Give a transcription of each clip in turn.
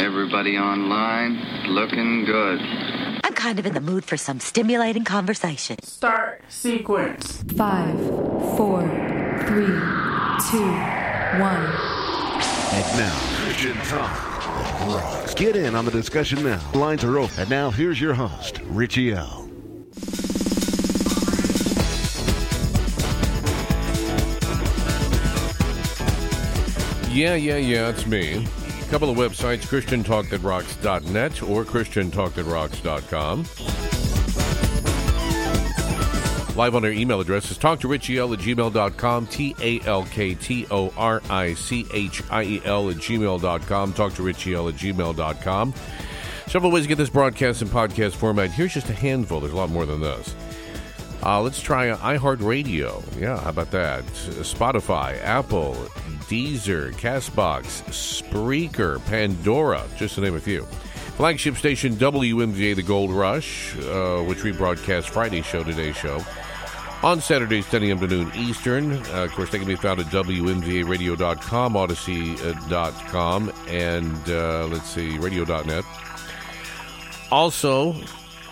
Everybody online looking good. I'm kind of in the mood for some stimulating conversation. Start sequence. Five, four, three, two, one. And now, Christian Talk. Get in on the discussion now. Lines are open. And now, here's your host, Richie L. Yeah, yeah, yeah, it's me. Couple of websites, christiantalkthatrocks.net or christiantalkthatrocks.com. Live on our email address is talk to richieL at gmail.com, T A L K T O R I C H I E L at gmail.com, talk to richieL at gmail.com. Several ways to get this broadcast in podcast format. Here's just a handful, there's a lot more than this. Uh, let's try iHeartRadio. Yeah, how about that? Spotify, Apple, Deezer, Castbox, Spreaker, Pandora, just to name a few. Flagship station WMVA The Gold Rush, uh, which we broadcast Friday show, today's show. On Saturdays, 10 a.m. to noon Eastern. Uh, of course, they can be found at WMVAradio.com, Audacy.com, and uh, let's see, radio.net. Also,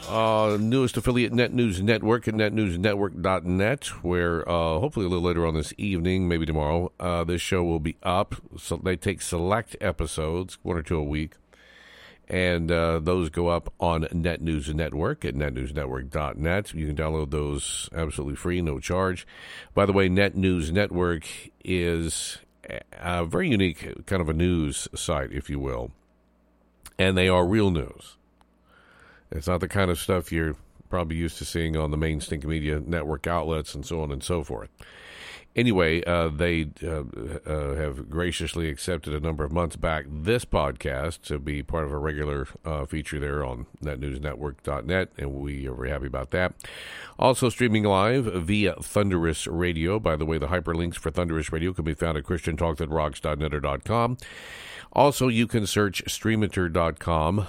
uh, newest affiliate Net News Network at netnewsnetwork.net, where uh, hopefully a little later on this evening, maybe tomorrow, uh, this show will be up. So they take select episodes, one or two a week, and uh, those go up on Net News Network at netnewsnetwork.net. You can download those absolutely free, no charge. By the way, Net News Network is a very unique kind of a news site, if you will, and they are real news. It's not the kind of stuff you're probably used to seeing on the main Stink Media network outlets and so on and so forth. Anyway, uh, they uh, uh, have graciously accepted a number of months back this podcast to be part of a regular uh, feature there on netnewsnetwork.net, and we are very happy about that. Also, streaming live via Thunderous Radio. By the way, the hyperlinks for Thunderous Radio can be found at ChristianTalkThatRocks.net or .com. Also, you can search streamiter.com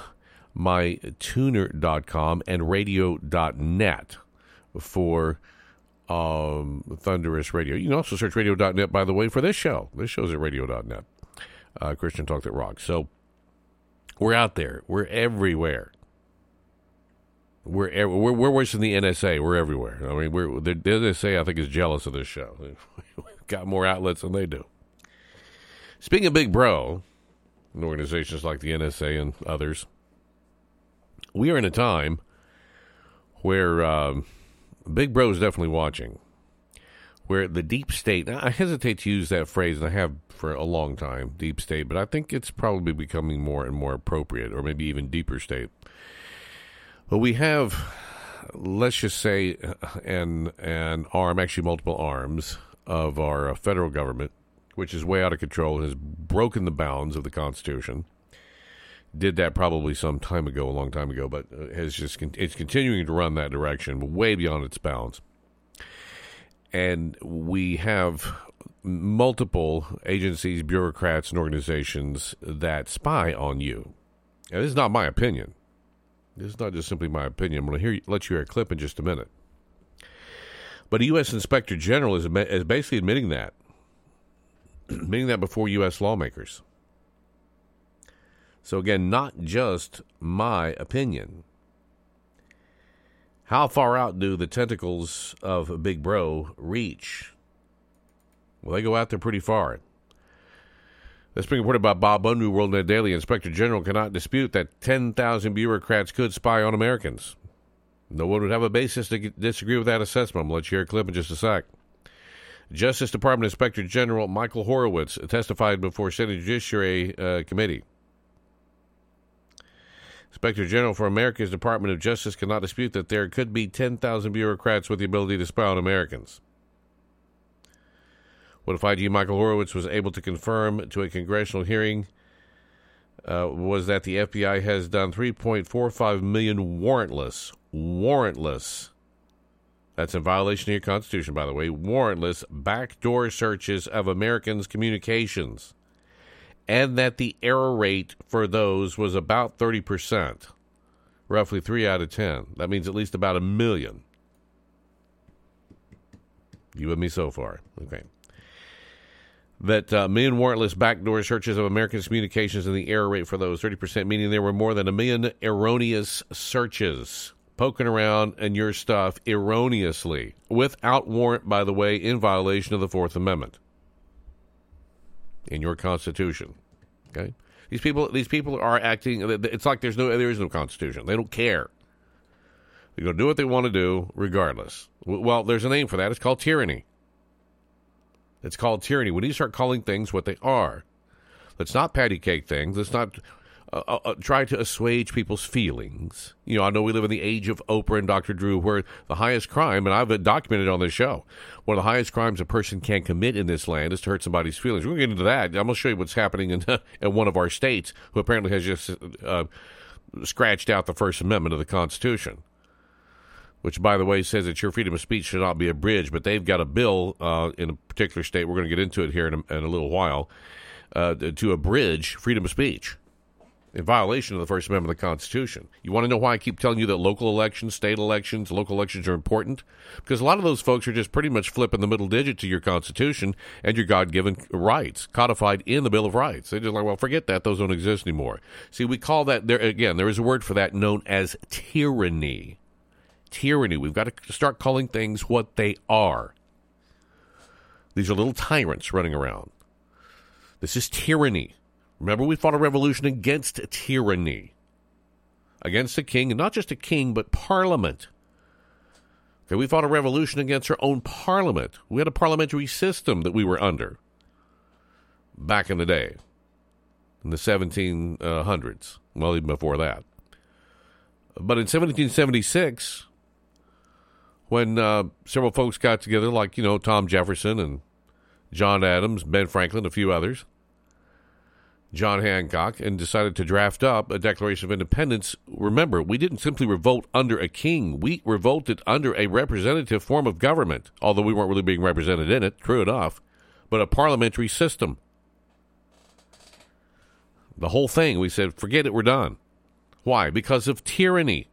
mytuner.com and radio.net for um, Thunderous Radio. You can also search radio.net, by the way, for this show. This show's at radio.net. Uh, Christian Talk That Rocks. So we're out there. We're everywhere. We're, we're we're worse than the NSA. We're everywhere. I mean, we're the, the NSA. I think is jealous of this show. We've got more outlets than they do. Speaking of Big Bro, and organizations like the NSA and others, we are in a time where um, Big Bro is definitely watching. Where the deep state, I hesitate to use that phrase, and I have for a long time, deep state, but I think it's probably becoming more and more appropriate, or maybe even deeper state. But we have, let's just say, an an arm, actually multiple arms of our federal government, which is way out of control has broken the bounds of the Constitution did that probably some time ago, a long time ago, but uh, has just it's continuing to run that direction, way beyond its bounds. And we have multiple agencies, bureaucrats, and organizations that spy on you. And this is not my opinion. This is not just simply my opinion. I'm going to hear, let you hear a clip in just a minute. But a U.S. Inspector General is, is basically admitting that, admitting that before U.S. lawmakers. So, again, not just my opinion. How far out do the tentacles of Big Bro reach? Well, they go out there pretty far. This being reported by Bob Unruh, WorldNet Daily. Inspector General cannot dispute that 10,000 bureaucrats could spy on Americans. No one would have a basis to disagree with that assessment. I'm going to let you hear a clip in just a sec. Justice Department Inspector General Michael Horowitz testified before Senate Judiciary uh, Committee. Inspector General for America's Department of Justice cannot dispute that there could be 10,000 bureaucrats with the ability to spy on Americans. What if IG Michael Horowitz was able to confirm to a congressional hearing uh, was that the FBI has done 3.45 million warrantless, warrantless, that's in violation of your Constitution, by the way, warrantless backdoor searches of Americans' communications and that the error rate for those was about 30%, roughly 3 out of 10. That means at least about a million. You with me so far? Okay. That uh, million warrantless backdoor searches of Americans' communications and the error rate for those 30%, meaning there were more than a million erroneous searches poking around in your stuff erroneously, without warrant, by the way, in violation of the Fourth Amendment in your constitution. Okay, these people these people are acting. It's like there's no there is no constitution. They don't care. They're going to do what they want to do regardless. Well, there's a name for that. It's called tyranny. It's called tyranny. When you start calling things what they are. Let's not patty cake things. Let's not uh, uh, uh, try to assuage people's feelings. You know, I know we live in the age of Oprah and Dr. Drew, where the highest crime, and I've documented on this show, one of the highest crimes a person can commit in this land is to hurt somebody's feelings. We're going to get into that. I'm going to show you what's happening in, in one of our states, who apparently has just uh, scratched out the First Amendment of the Constitution. Which, by the way, says that your freedom of speech should not be abridged, but they've got a bill uh, in a particular state. We're going to get into it here in a, in a little while uh, to abridge freedom of speech in violation of the First Amendment of the Constitution. You want to know why I keep telling you that local elections, state elections, local elections are important? Because a lot of those folks are just pretty much flipping the middle digit to your Constitution and your God given rights, codified in the Bill of Rights. They're just like, well, forget that. Those don't exist anymore. See, we call that, there again, there is a word for that known as tyranny. Tyranny. We've got to start calling things what they are. These are little tyrants running around. This is tyranny. Remember, we fought a revolution against tyranny, against a king, and not just a king, but parliament. Okay, we fought a revolution against our own parliament. We had a parliamentary system that we were under back in the day, in the 1700s. Well, even before that. But in 1776, when uh, several folks got together, like, you know, Tom Jefferson and John Adams, Ben Franklin, a few others, John Hancock and decided to draft up a Declaration of Independence. Remember, we didn't simply revolt under a king, we revolted under a representative form of government, although we weren't really being represented in it, true enough, but a parliamentary system. The whole thing, we said, forget it, we're done. Why? Because of tyranny.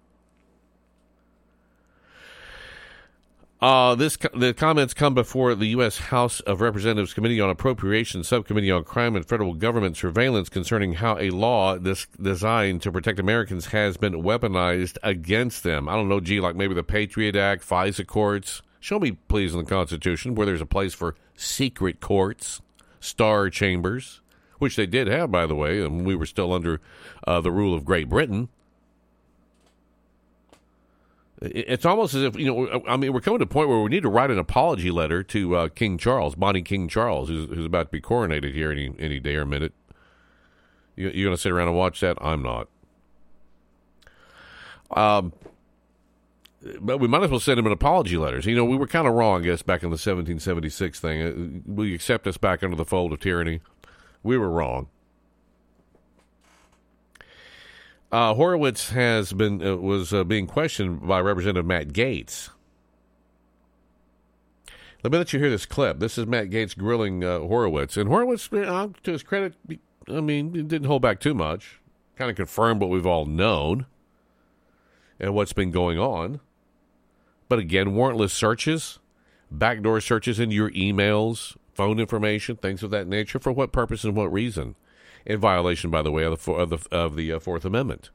Uh, this the comments come before the U.S. House of Representatives Committee on Appropriations Subcommittee on Crime and Federal Government Surveillance concerning how a law this designed to protect Americans has been weaponized against them. I don't know, gee, like maybe the Patriot Act, FISA courts. Show me, please, in the Constitution where there's a place for secret courts, star chambers, which they did have, by the way, and we were still under uh, the rule of Great Britain. It's almost as if you know. I mean, we're coming to a point where we need to write an apology letter to uh, King Charles, Bonnie King Charles, who's, who's, about to be coronated here any any day or minute. You, you going to sit around and watch that? I'm not. Um, but we might as well send him an apology letter. You know, we were kind of wrong, I guess, back in the 1776 thing. Uh, will you accept us back under the fold of tyranny? We were wrong. Uh, Horowitz has been uh, was uh, being questioned by Representative Matt Gaetz. Let me let you hear this clip. This is Matt Gaetz grilling uh, Horowitz, and Horowitz, to his credit, I mean, didn't hold back too much. Kind of confirmed what we've all known and what's been going on. But again, warrantless searches, backdoor searches into your emails, phone information, things of that nature. For what purpose and what reason? In violation, by the way, of the of the, of the uh, Fourth Amendment,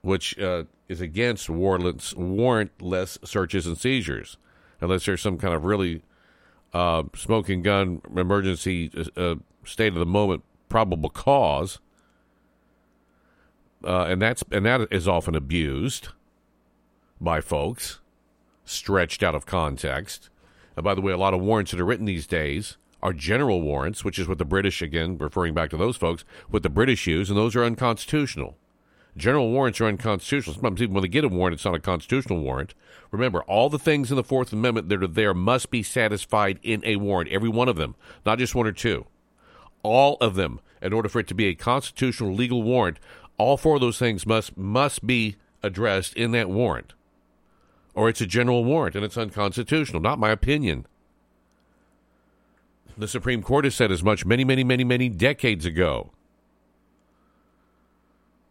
which uh, is against warrantless, warrantless searches and seizures, unless there's some kind of really uh, smoking gun emergency uh, state of the moment probable cause, uh, and that's and that is often abused by folks, stretched out of context. And by the way, a lot of warrants that are written these days are general warrants, which is what the British, again, referring back to those folks, what the British use, and those are unconstitutional. General warrants are unconstitutional. Sometimes even when they get a warrant, it's not a constitutional warrant. Remember, all the things in the Fourth Amendment that are there must be satisfied in a warrant, every one of them, not just one or two. All of them, in order for it to be a constitutional legal warrant, all four of those things must must be addressed in that warrant or it's a general warrant and it's unconstitutional. Not my opinion. The Supreme Court has said as much many, many, many, many decades ago.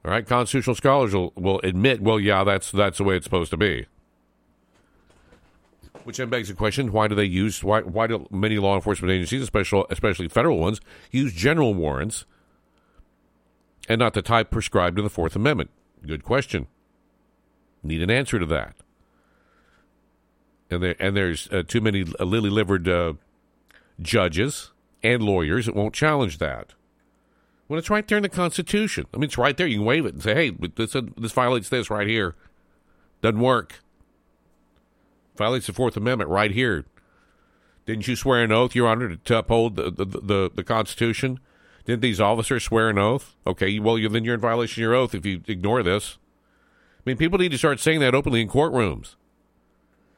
All right, constitutional scholars will, will admit, well, yeah, that's that's the way it's supposed to be. Which then begs the question: Why do they use? Why why do many law enforcement agencies, especially especially federal ones, use general warrants and not the type prescribed in the Fourth Amendment? Good question. Need an answer to that and there and there's uh, too many uh, lily livered uh, judges and lawyers that won't challenge that. When it's right there in the Constitution, I mean, it's right there. You can wave it and say, "Hey, this uh, this violates this right here." Doesn't work. Violates the Fourth Amendment right here. Didn't you swear an oath, Your Honor, to uphold the the, the, the Constitution? Didn't these officers swear an oath? Okay, well, you then you're in violation of your oath if you ignore this. I mean, people need to start saying that openly in courtrooms.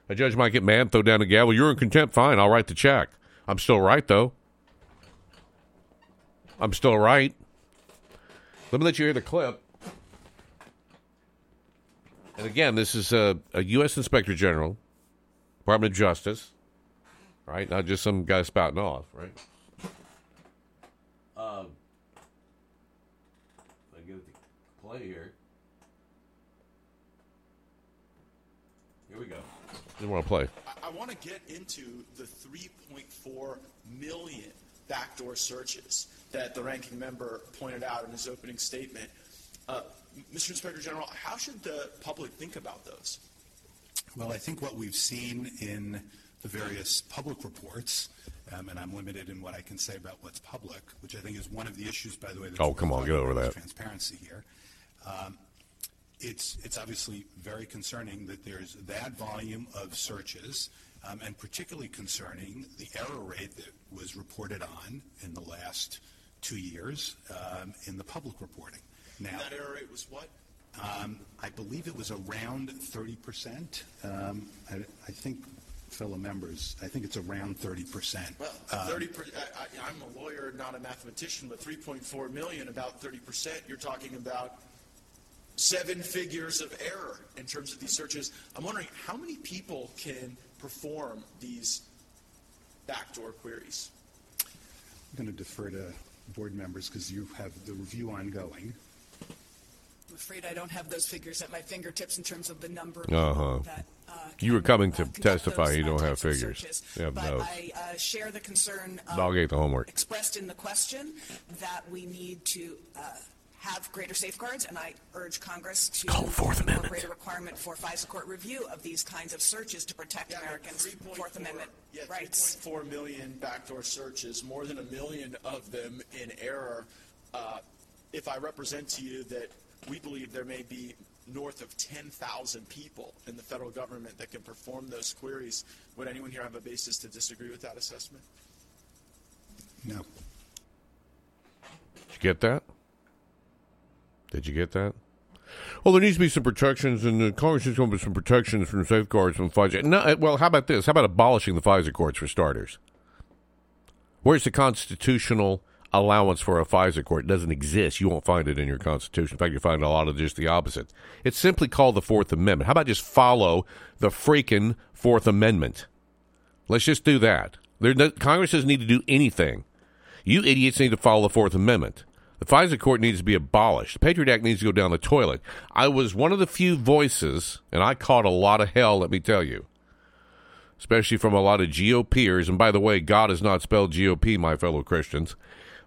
A judge might get mad, throw down a gavel. You're in contempt. Fine, I'll write the check. I'm still right, though. I'm still right. Let me let you hear the clip. And again, this is a, a U.S. Inspector General, Department of Justice, right? Not just some guy spouting off, right? Um, I get it to play here. Here we go. Didn't want to play. I, I want to get into the 3.4 million backdoor searches that the ranking member pointed out in his opening statement. Uh, Mr. Inspector General, how should the public think about those? Well, I think what we've seen in the various public reports, um, and I'm limited in what I can say about what's public, which I think is one of the issues, by the way. oh, come on, get over that. Transparency here. Um, it's, it's obviously very concerning that there's that volume of searches, um, and particularly concerning the error rate that was reported on in the last two years um, in the public reporting. Now, that error rate was what? Um, I believe it was around 30%. Um, I, I, think, fellow members, I think it's around 30%. Well, 30 um, I, I'm a lawyer, not a mathematician, but 3.4 million, about 30%. You're talking about seven figures of error in terms of these searches. I'm wondering how many people can perform these backdoor queries? I'm going to defer to board members because you have the review ongoing. I'm afraid I don't have those figures at my fingertips in terms of the number uh-huh. that uh, you were coming to uh, testify. You don't have figures. You have but notes. I uh, share the concern um, I'll get the homework. expressed in the question that we need to uh, have greater safeguards, and I urge Congress to call incorporate a requirement for FISA court review of these kinds of searches to protect yeah, Americans' Fourth Amendment yeah, rights. 3.4 million backdoor searches, more than a million of them in error. Uh, if I represent to you that we believe there may be north of 10,000 people in the federal government that can perform those queries, would anyone here have a basis to disagree with that assessment? No. Did you get that? Did you get that? Well, there needs to be some protections, and the Congress needs to come up with some protections from safeguards from FISA. No, uh, well, how about this? How about abolishing the FISA courts for starters? Where's the constitutional allowance for a FISA court? It doesn't exist. You won't find it in your Constitution. In fact, you find a lot of just the opposite. It's simply called the Fourth Amendment. How about just follow the freaking Fourth Amendment? Let's just do that. No, Congress doesn't need to do anything. You idiots need to follow the Fourth Amendment. The FISA court needs to be abolished. The Patriot Act needs to go down the toilet. I was one of the few voices, and I caught a lot of hell, let me tell you, especially from a lot of GOPers. And by the way, God is not spelled GOP, my fellow Christians.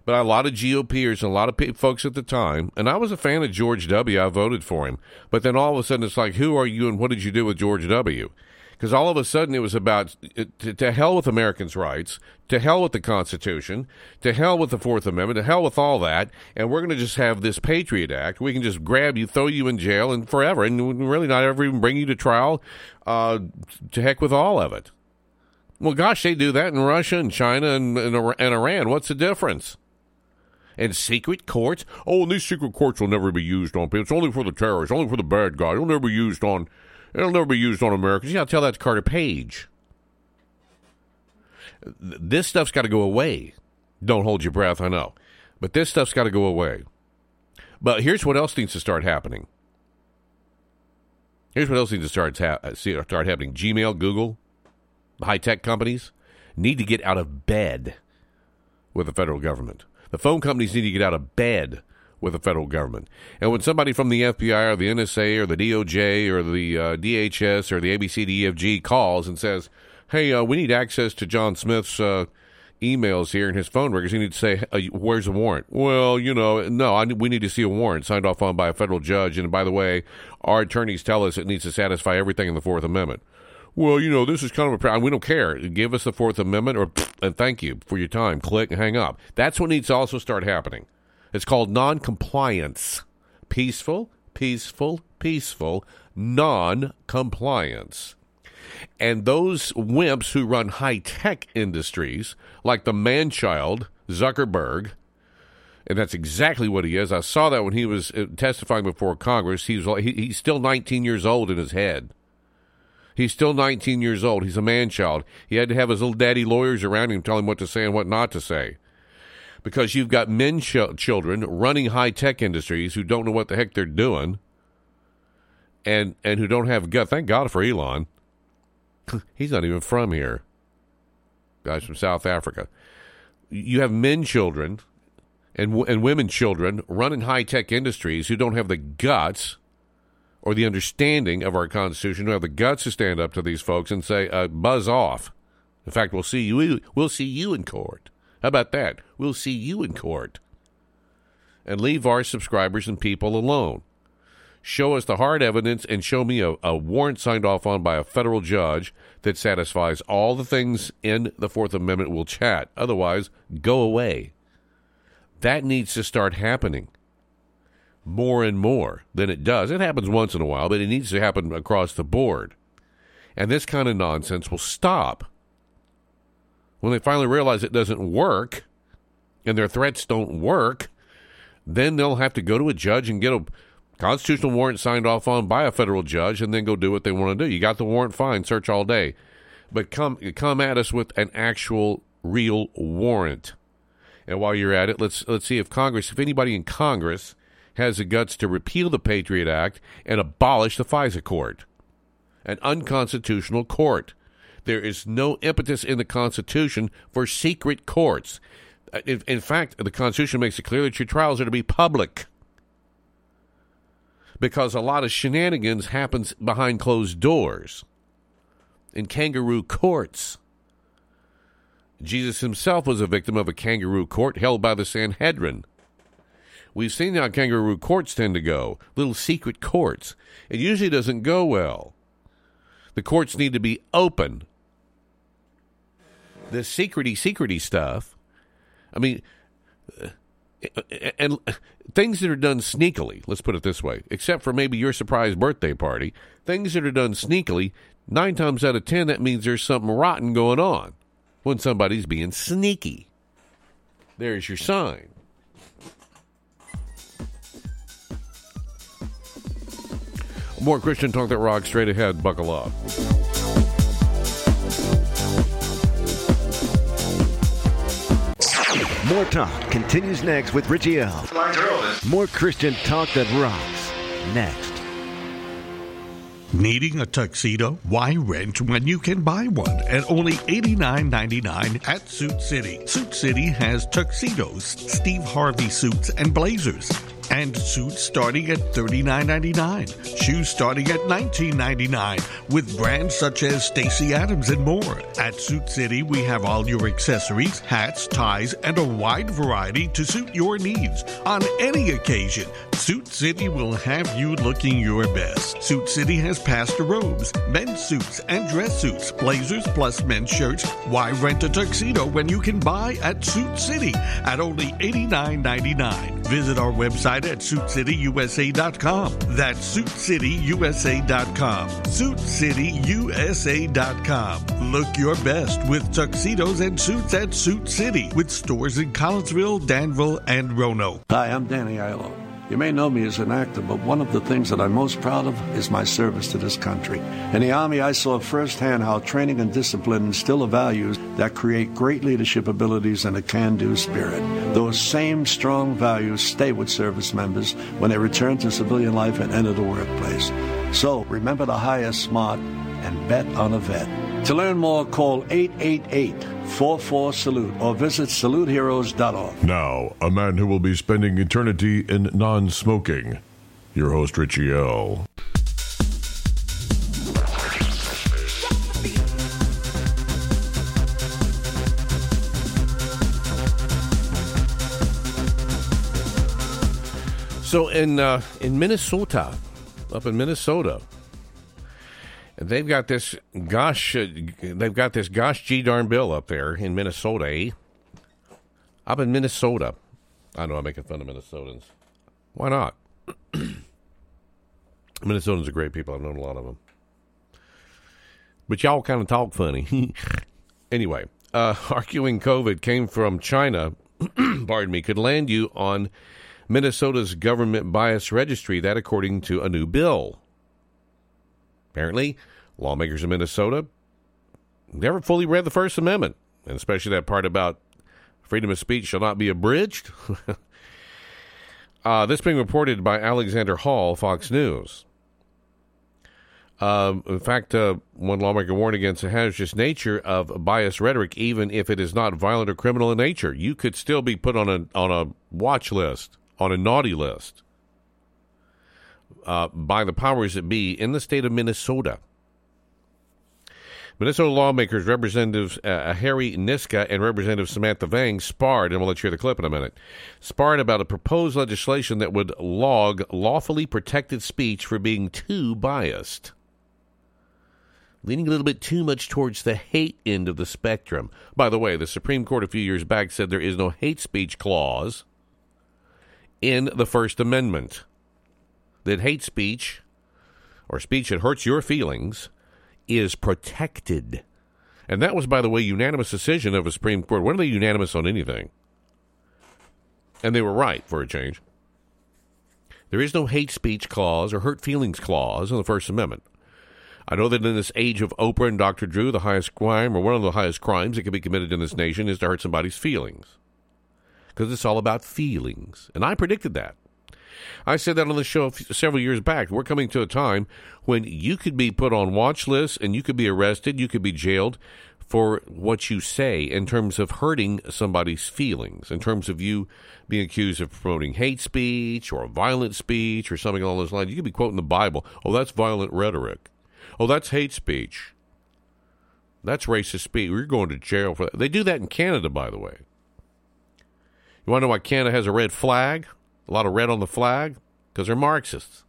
But a lot of GOPers and a lot of folks at the time, and I was a fan of George W. I voted for him. But then all of a sudden it's like, who are you and what did you do with George W.? Because all of a sudden it was about to, to, hell with Americans' rights, to hell with the Constitution, to hell with the Fourth Amendment, to hell with all that, and we're going to just have this Patriot Act. We can just grab you, throw you in jail, and forever, and really not ever even bring you to trial. Uh, to heck with all of it. Well, gosh, they do that in Russia and China and, and, and Iran. What's the difference? And secret courts? Oh, and these secret courts will never be used on people. It's only for the terrorists, only for the bad guys. It'll never be used on It'll never be used on Americans. You got to tell that to Carter Page. This stuff's got to go away. Don't hold your breath, I know. But this stuff's got to go away. But here's what else needs to start happening. Here's what else needs to start, ha- uh, start happening Gmail, Google, high tech companies need to get out of bed with the federal government. The phone companies need to get out of bed with the federal government. And when somebody from the FBI or the NSA or the DOJ or the uh, DHS or the ABCDEFG calls and says, "Hey, uh, we need access to John Smith's uh, emails here in his phone records," you need to say, uh, "Where's the warrant?" Well, you know, no, I, we need to see a warrant signed off on by a federal judge. And by the way, our attorneys tell us it needs to satisfy everything in the Fourth Amendment. Well, you know, this is kind of a. Problem. We don't care. Give us the Fourth Amendment, or and thank you for your time. Click and hang up. That's what needs to also start happening. It's called non-compliance. Peaceful, peaceful, peaceful non-compliance. And those wimps who run high-tech industries, like the man-child Zuckerberg, and that's exactly what he is. I saw that when he was uh, testifying before Congress. He was he, he's still 19 years old in his head. He's still 19 years old. He's a man child. He had to have his little daddy lawyers around him tell him what to say and what not to say because you've got men ch- children running high tech industries who don't know what the heck they're doing and and who don't have gut. Thank God for Elon. He's not even from here. Guys from South Africa. You have men children and and women children running high tech industries who don't have the guts or the understanding of our Constitution, who have the guts to stand up to these folks and say, uh, "Buzz off." In fact, we'll see you. We'll see you in court. How about that? We'll see you in court. And leave our subscribers and people alone. Show us the hard evidence and show me a, a warrant signed off on by a federal judge that satisfies all the things in the Fourth Amendment. We'll chat. Otherwise, go away. That needs to start happening more and more than it does. It happens once in a while, but it needs to happen across the board. And this kind of nonsense will stop when they finally realize it doesn't work and their threats don't work, then they'll have to go to a judge and get a constitutional warrant signed off on by a federal judge and then go do what they want to do. You got the warrant, fine, search all day. But come come at us with an actual real warrant. And while you're at it, let's let's see if Congress, if anybody in Congress has the guts to repeal the Patriot Act and abolish the FISA court, an unconstitutional court. There is no impetus in the Constitution for secret courts. Uh, in, in fact, the Constitution makes it clear that your trials are to be public because a lot of shenanigans happens behind closed doors in kangaroo courts. Jesus himself was a victim of a kangaroo court held by the Sanhedrin. We've seen how kangaroo courts tend to go, little secret courts. It usually doesn't go well. The courts need to be open the secrety secrety stuff. I mean, and things that are done sneakily. Let's put it this way: except for maybe your surprise birthday party, things that are done sneakily. Nine times out of ten, that means there's something rotten going on when somebody's being sneaky. There's your sign. More Christian talk that rocks straight ahead. Buckle up. More talk continues next with Richie L. More Christian talk that rocks next. Needing a tuxedo? Why rent when you can buy one at only $89.99 at Suit City? Suit City has tuxedos, Steve Harvey suits, and blazers. And suits starting at $39.99. Shoes starting at $19.99 with brands such as Stacy Adams and more. At Suit City, we have all your accessories, hats, ties, and a wide variety to suit your needs on any occasion. Suit City will have you looking your best. Suit City has pastor robes, men's suits, and dress suits, blazers plus men's shirts. Why rent a tuxedo when you can buy at Suit City at only $89.99? Visit our website at SuitCityUSA.com. That's SuitCityUSA.com. SuitCityUSA.com. Look your best with tuxedos and suits at Suit City with stores in Collinsville, Danville, and Roanoke. Hi, I'm Danny Aiello. You may know me as an actor, but one of the things that I'm most proud of is my service to this country. In the Army, I saw firsthand how training and discipline instill the values that create great leadership abilities and a can do spirit. Those same strong values stay with service members when they return to civilian life and enter the workplace. So remember to hire smart and bet on a vet. To learn more, call 888 44 Salute or visit saluteheroes.org. Now, a man who will be spending eternity in non smoking. Your host, Richie L. So in uh, in Minnesota, up in Minnesota, they've got this gosh, uh, they've got this gosh gee darn bill up there in Minnesota. Eh? Up in Minnesota, I know I'm making fun of Minnesotans. Why not? Minnesotans are great people. I've known a lot of them, but y'all kind of talk funny. anyway, uh, arguing COVID came from China. pardon me, could land you on Minnesota's government bias registry. That, according to a new bill. Apparently, lawmakers in Minnesota never fully read the First Amendment, and especially that part about freedom of speech shall not be abridged. uh, this being reported by Alexander Hall, Fox News. Um, in fact, uh, one lawmaker warned against the hazardous nature of biased rhetoric, even if it is not violent or criminal in nature. You could still be put on a on a watch list, on a naughty list, uh, by the powers that be in the state of Minnesota. Minnesota lawmakers, Representatives uh, Harry Niska and Representative Samantha Vang sparred, and we'll let you hear the clip in a minute, sparred about a proposed legislation that would log lawfully protected speech for being too biased leaning a little bit too much towards the hate end of the spectrum. By the way, the Supreme Court a few years back said there is no hate speech clause in the First Amendment. That hate speech or speech that hurts your feelings is protected. And that was, by the way, unanimous decision of a Supreme Court. When are they unanimous on anything? And they were right for a change. There is no hate speech clause or hurt feelings clause in the First Amendment. I know that in this age of Oprah and Dr. Drew, the highest crime, or one of the highest crimes that can be committed in this nation, is to hurt somebody's feelings. Because it's all about feelings. And I predicted that. I said that on the show several years back. We're coming to a time when you could be put on watch lists and you could be arrested, you could be jailed for what you say in terms of hurting somebody's feelings, in terms of you being accused of promoting hate speech or violent speech or something along those lines. You could be quoting the Bible. Oh, that's violent rhetoric. Oh, that's hate speech. That's racist speech. You're going to jail for that. They do that in Canada, by the way. You want to know why Canada has a red flag? A lot of red on the flag? Because they're Marxists.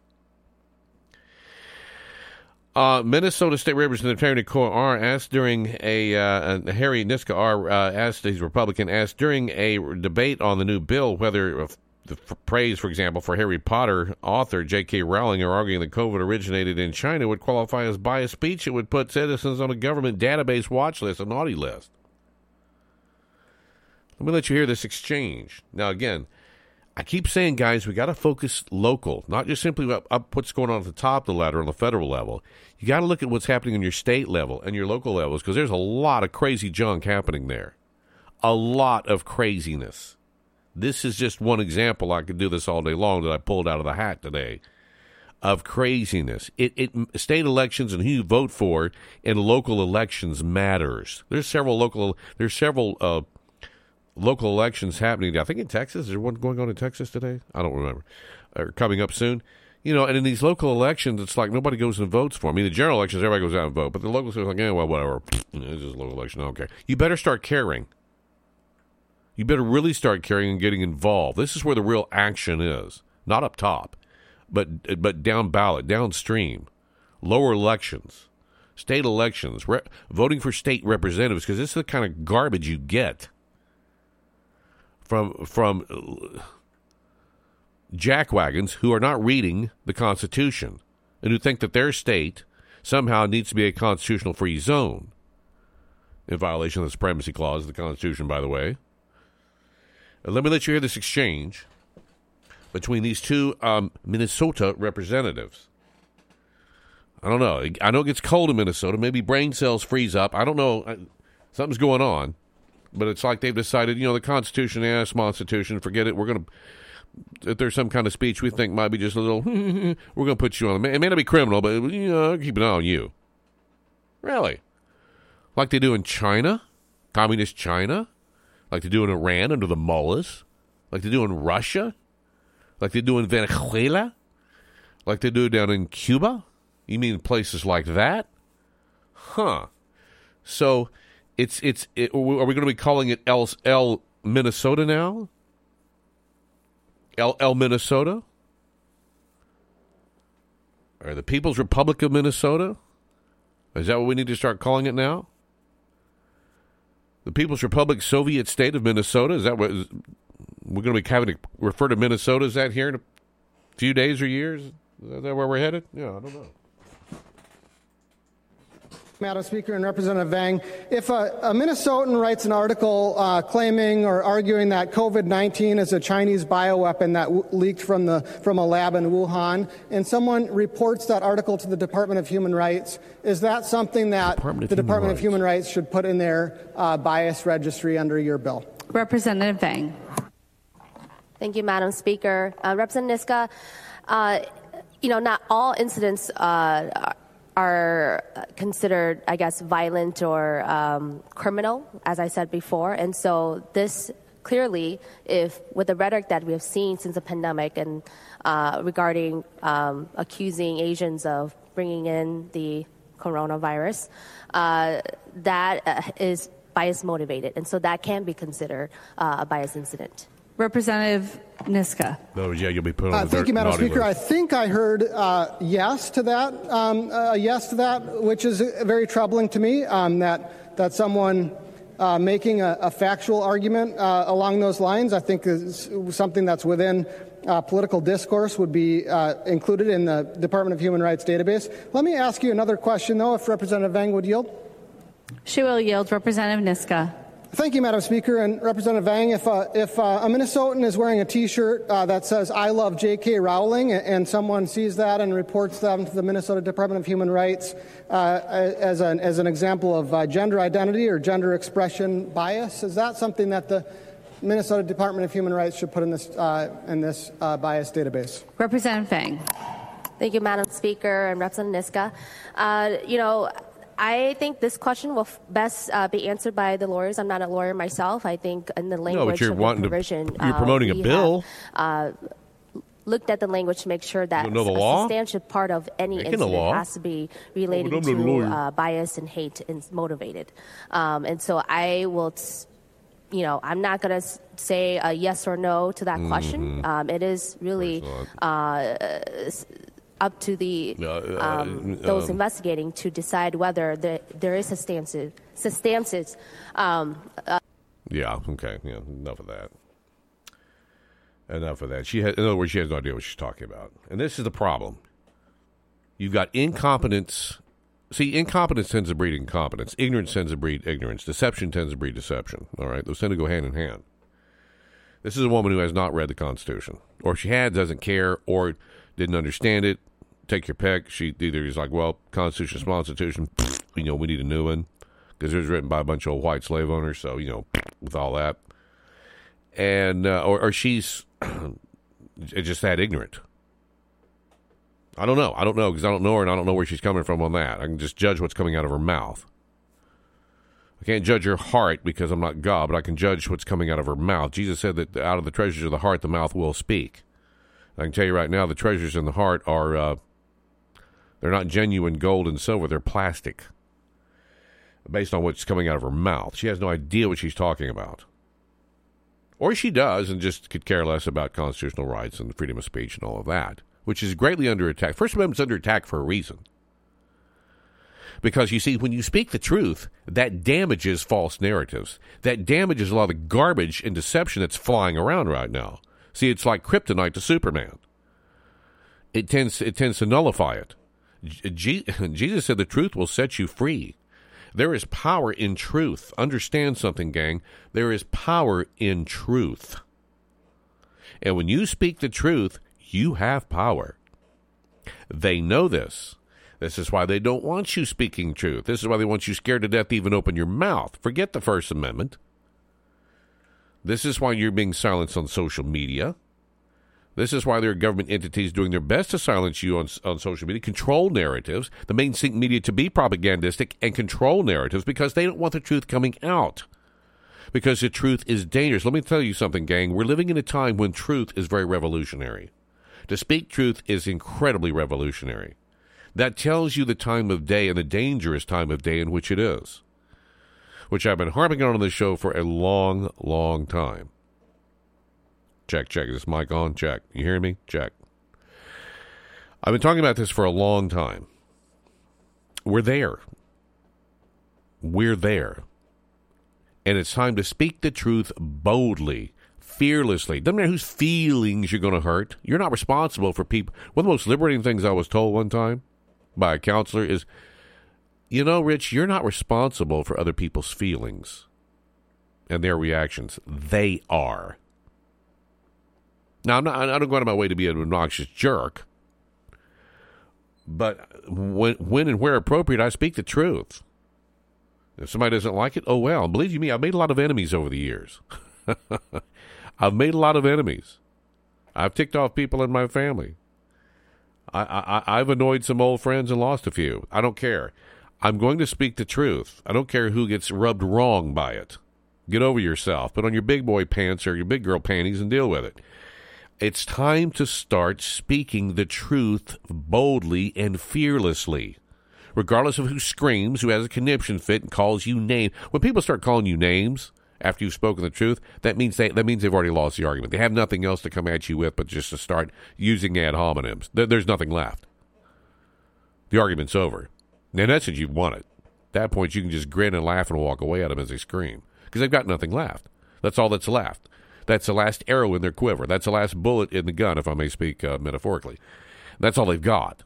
Uh, Minnesota State Representative Terry Nicolle asked during a uh, Harry Niska R uh, asked he's Republican asked during a debate on the new bill whether the praise, for example, for Harry Potter author J.K. Rowling are arguing that COVID originated in China would qualify as biased speech. It would put citizens on a government database watch list, a naughty list. Let me let you hear this exchange. Now, again, I keep saying, guys, we got to focus local, not just simply up, up what's going on at the top of the ladder on the federal level. You got to look at what's happening on your state level and your local levels because there's a lot of crazy junk happening there. A lot of craziness. This is just one example. I could do this all day long that I pulled out of the hat today of craziness. It, it state elections and who you vote for in local elections matters. There's several local there's several uh, local elections happening. I think in Texas. Is there one going on in Texas today? I don't remember. Or coming up soon. You know, and in these local elections, it's like nobody goes and votes for. I mean, the general elections, everybody goes out and vote, but the locals are like, yeah, well, whatever. Just a local election. I don't care. You better start caring. You better really start caring and getting involved. This is where the real action is, not up top, but but down ballot, downstream, lower elections, state elections, re- voting for state representatives, because this is the kind of garbage you get from from uh, jackwagons who are not reading the Constitution and who think that their state somehow needs to be a constitutional free zone in violation of the supremacy clause of the Constitution, by the way. And let me let you hear this exchange between these two um, Minnesota representatives. I don't know. I know it gets cold in Minnesota. Maybe brain cells freeze up. I don't know. Something's going on. But it's like they've decided, you know, the Constitution, yeah, it's Constitution, forget it. We're going to, if there's some kind of speech we think might be just a little, we're going to put you on. It may not be criminal, but, you know, keep an eye on you. Really? Like they do in China, communist China, like they do in Iran under the mullahs, like they do in Russia, like they do in Venezuela, like they do down in Cuba. You mean places like that? Huh. So it's it's it, are we going to be calling it El L Minnesota now? L El Minnesota? Or the People's Republic of Minnesota? Is that what we need to start calling it now? The People's Republic Soviet State of Minnesota? Is that what is, we're going to be having to refer to Minnesota as that here in a few days or years? Is that where we're headed? Yeah, I don't know. Madam Speaker and Representative Vang, if a, a Minnesotan writes an article uh, claiming or arguing that COVID-19 is a Chinese bioweapon that w- leaked from the from a lab in Wuhan, and someone reports that article to the Department of Human Rights, is that something that Department the Human Department Rights. of Human Rights should put in their uh, bias registry under your bill? Representative Vang. Thank you, Madam Speaker. Uh, Representative Niska, uh, you know, not all incidents uh, are considered, I guess, violent or um, criminal, as I said before. And so this clearly, if with the rhetoric that we have seen since the pandemic and uh, regarding um, accusing Asians of bringing in the coronavirus, uh, that uh, is bias motivated. And so that can be considered uh, a bias incident. Representative Niska. No, yeah, you'll be put on Uh, the thank you, Madam naughty Speaker. I think I heard uh, yes to that. Um, uh, yes to that, which is uh, very troubling to me. Um, that that someone uh, making a, a factual argument uh, along those lines, I think is something that's within uh, political discourse would be uh, included in the Department of Human Rights database. Let me ask you another question, though, if Representative Vang would yield. She will yield. Representative Niska. Thank you, Madam Speaker. And Representative Vang, if, uh, if uh, a Minnesotan is wearing a T-shirt uh, that says "I love J.K. Rowling" and, and someone sees that and reports them to the Minnesota Department of Human Rights uh, as, an, as an example of uh, gender identity or gender expression bias, is that something that the Minnesota Department of Human Rights should put in this uh, in this uh, bias database? Representative Vang. Thank you, Madam Speaker and Representative Niska. Uh, you know, I think this question will f- best uh, be answered by the lawyers. I'm not a lawyer myself. I think in the language you're of the wanting to- provision, you're uh, promoting a bill. Have, uh, looked at the language to make sure that the a law? substantial part of any Making incident has to be related a to uh, bias and hate and motivated. Um, and so I will. s- you know, I'm not going to say a yes or no to that question. Mhm. Um, it is really uh, up to the uh, um, those um, investigating to decide whether the, there is substantive, substances. Um, uh, Yeah, okay, yeah, enough of that. Enough of that. She had, in other words, she has no idea what she's talking about, and this is the problem. You've got incompetence. See, incompetence tends to breed incompetence. Ignorance tends to breed ignorance. Deception tends to breed deception. All right, those tend to go hand in hand. This is a woman who has not read the Constitution, or if she had, doesn't care, or didn't understand it. Take your pick. She either is like, well, Constitution, Small Constitution, you know, we need a new one because it was written by a bunch of white slave owners. So you know, with all that, and uh, or, or she's just that ignorant. I don't know. I don't know because I don't know her and I don't know where she's coming from on that. I can just judge what's coming out of her mouth. I can't judge her heart because I'm not God, but I can judge what's coming out of her mouth. Jesus said that out of the treasures of the heart, the mouth will speak. I can tell you right now, the treasures in the heart are uh, they're not genuine gold and silver; they're plastic. Based on what's coming out of her mouth, she has no idea what she's talking about, or she does, and just could care less about constitutional rights and freedom of speech and all of that, which is greatly under attack. First Amendment's under attack for a reason. Because you see, when you speak the truth, that damages false narratives. That damages a lot of the garbage and deception that's flying around right now. See, it's like kryptonite to Superman. It tends it tends to nullify it. Jesus said the truth will set you free. There is power in truth. Understand something, gang. There is power in truth. And when you speak the truth, you have power. They know this. This is why they don't want you speaking truth. This is why they want you scared to death to even open your mouth. Forget the First Amendment. This is why you're being silenced on social media. This is why there are government entities doing their best to silence you on, on social media, control narratives, the mainstream media to be propagandistic and control narratives because they don't want the truth coming out. Because the truth is dangerous. Let me tell you something, gang. We're living in a time when truth is very revolutionary. To speak truth is incredibly revolutionary. That tells you the time of day and the dangerous time of day in which it is, which I've been harping on on the show for a long, long time. Check, check. Is this mic on? Check. You hear me? Check. I've been talking about this for a long time. We're there. We're there. And it's time to speak the truth boldly, fearlessly. Doesn't matter whose feelings you're going to hurt. You're not responsible for people. One of the most liberating things I was told one time by a counselor is, you know, Rich, you're not responsible for other people's feelings and their reactions. They are. Now, I'm not, I don't go out of my way to be an obnoxious jerk, but when, when and where appropriate, I speak the truth. If somebody doesn't like it, oh well. Believe you me, I've made a lot of enemies over the years. I've made a lot of enemies. I've ticked off people in my family. I, I, I've annoyed some old friends and lost a few. I don't care. I'm going to speak the truth. I don't care who gets rubbed wrong by it. Get over yourself. Put on your big boy pants or your big girl panties and deal with it. It's time to start speaking the truth boldly and fearlessly. Regardless of who screams, who has a conniption fit and calls you name. When people start calling you names after you've spoken the truth, that means they that means they've already lost the argument. They have nothing else to come at you with but just to start using ad hominems. There's nothing left. The argument's over. In essence, you've won it. At that point, you can just grin and laugh and walk away at them as they scream because they've got nothing left. That's all that's left. That's the last arrow in their quiver. That's the last bullet in the gun, if I may speak uh, metaphorically. That's all they've got.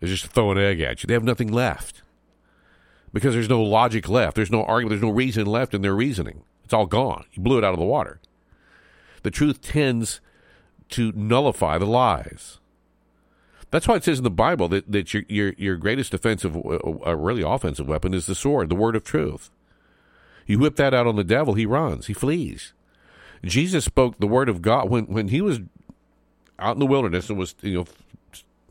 They just throw an egg at you. They have nothing left because there's no logic left. There's no argument. There's no reason left in their reasoning. It's all gone. You blew it out of the water. The truth tends to nullify the lies. That's why it says in the Bible that, that your, your, your greatest offensive, uh, really offensive weapon is the sword, the word of truth. You whip that out on the devil, he runs, he flees. Jesus spoke the word of God when, when he was out in the wilderness and was, you know,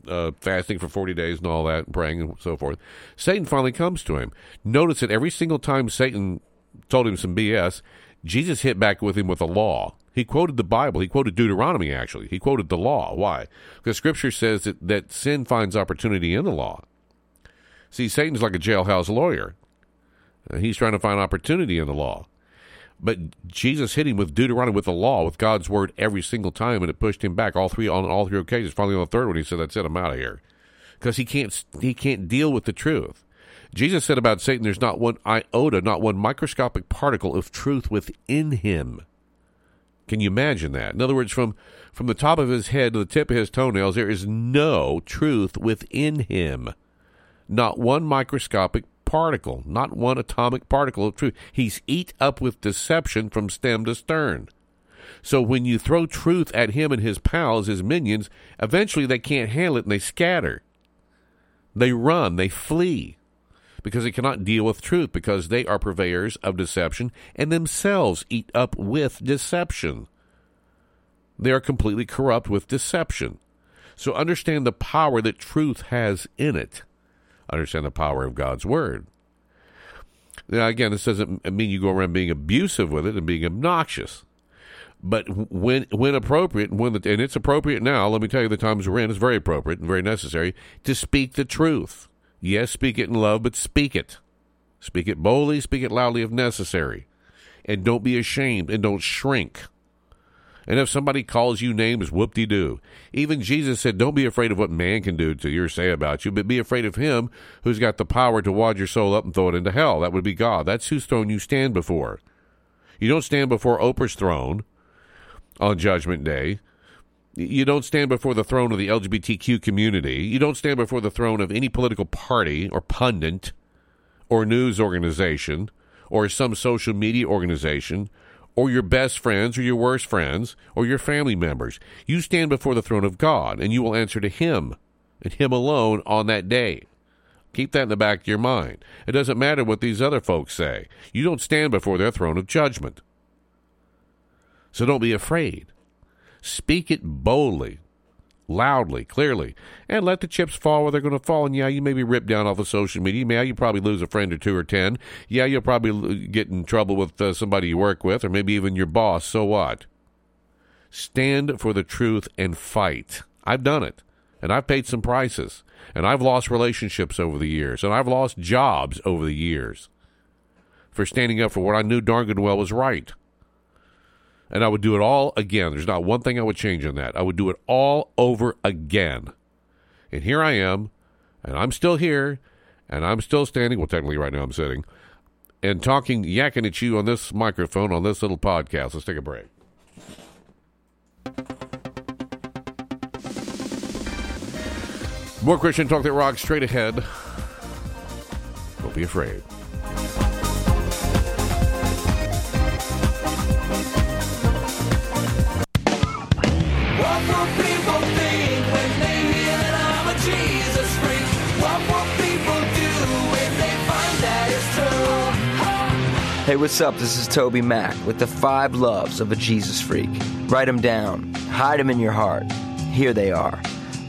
uh, fasting for 40 days and all that, and praying and so forth. Satan finally comes to him. Notice that every single time Satan told him some BS, Jesus hit back with him with a law. He quoted the Bible. He quoted Deuteronomy, actually. He quoted the law. Why? Because Scripture says that, that sin finds opportunity in the law. See, Satan's like a jailhouse lawyer. Uh, he's trying to find opportunity in the law. But Jesus hit him with Deuteronomy, with the law, with God's word every single time, and it pushed him back all three on all three occasions. Finally, on the third one, he said, "That's it, I'm out of here," because he can't he can't deal with the truth. Jesus said about Satan, "There's not one iota, not one microscopic particle of truth within him." Can you imagine that? In other words, from from the top of his head to the tip of his toenails, there is no truth within him. Not one microscopic particle, not one atomic particle of truth. He's eat up with deception from stem to stern. So when you throw truth at him and his pals, his minions, eventually they can't handle it and they scatter. They run, they flee because they cannot deal with truth because they are purveyors of deception and themselves eat up with deception. They are completely corrupt with deception. So understand the power that truth has in it. Understand the power of God's word. Now, again, this doesn't mean you go around being abusive with it and being obnoxious. But when when appropriate, when the, and it's appropriate now, let me tell you, the times we're in, it's very appropriate and very necessary to speak the truth. Yes, speak it in love, but speak it. Speak it boldly, speak it loudly if necessary. And don't be ashamed and don't shrink. And if somebody calls you names, whoop de doo. Even Jesus said, Don't be afraid of what man can do to you or say about you, but be afraid of him who's got the power to wad your soul up and throw it into hell. That would be God. That's whose throne you stand before. You don't stand before Oprah's throne on Judgment Day. You don't stand before the throne of the LGBTQ community. You don't stand before the throne of any political party or pundit or news organization or some social media organization or your best friends or your worst friends or your family members. You stand before the throne of God and you will answer to Him and Him alone on that day. Keep that in the back of your mind. It doesn't matter what these other folks say. You don't stand before their throne of judgment. So don't be afraid. Speak it boldly, loudly, clearly, and let the chips fall where they're going to fall. And yeah, you may be ripped down off of social media. Yeah, you probably lose a friend or two or ten. Yeah, you'll probably get in trouble with uh, somebody you work with, or maybe even your boss. So what? Stand for the truth and fight. I've done it, and I've paid some prices, and I've lost relationships over the years, and I've lost jobs over the years for standing up for what I knew darn good well was right and I would do it all again. There's not one thing I would change in that. I would do it all over again. And here I am, and I'm still here, and I'm still standing. Well, technically, right now I'm sitting and talking, yakking at you on this microphone on this little podcast. Let's take a break. More Christian talk that rocks straight ahead. Don't be afraid. Hey, what's up? This is TobyMac with the five loves of a Jesus freak. Write them down, hide them in your heart. Here they are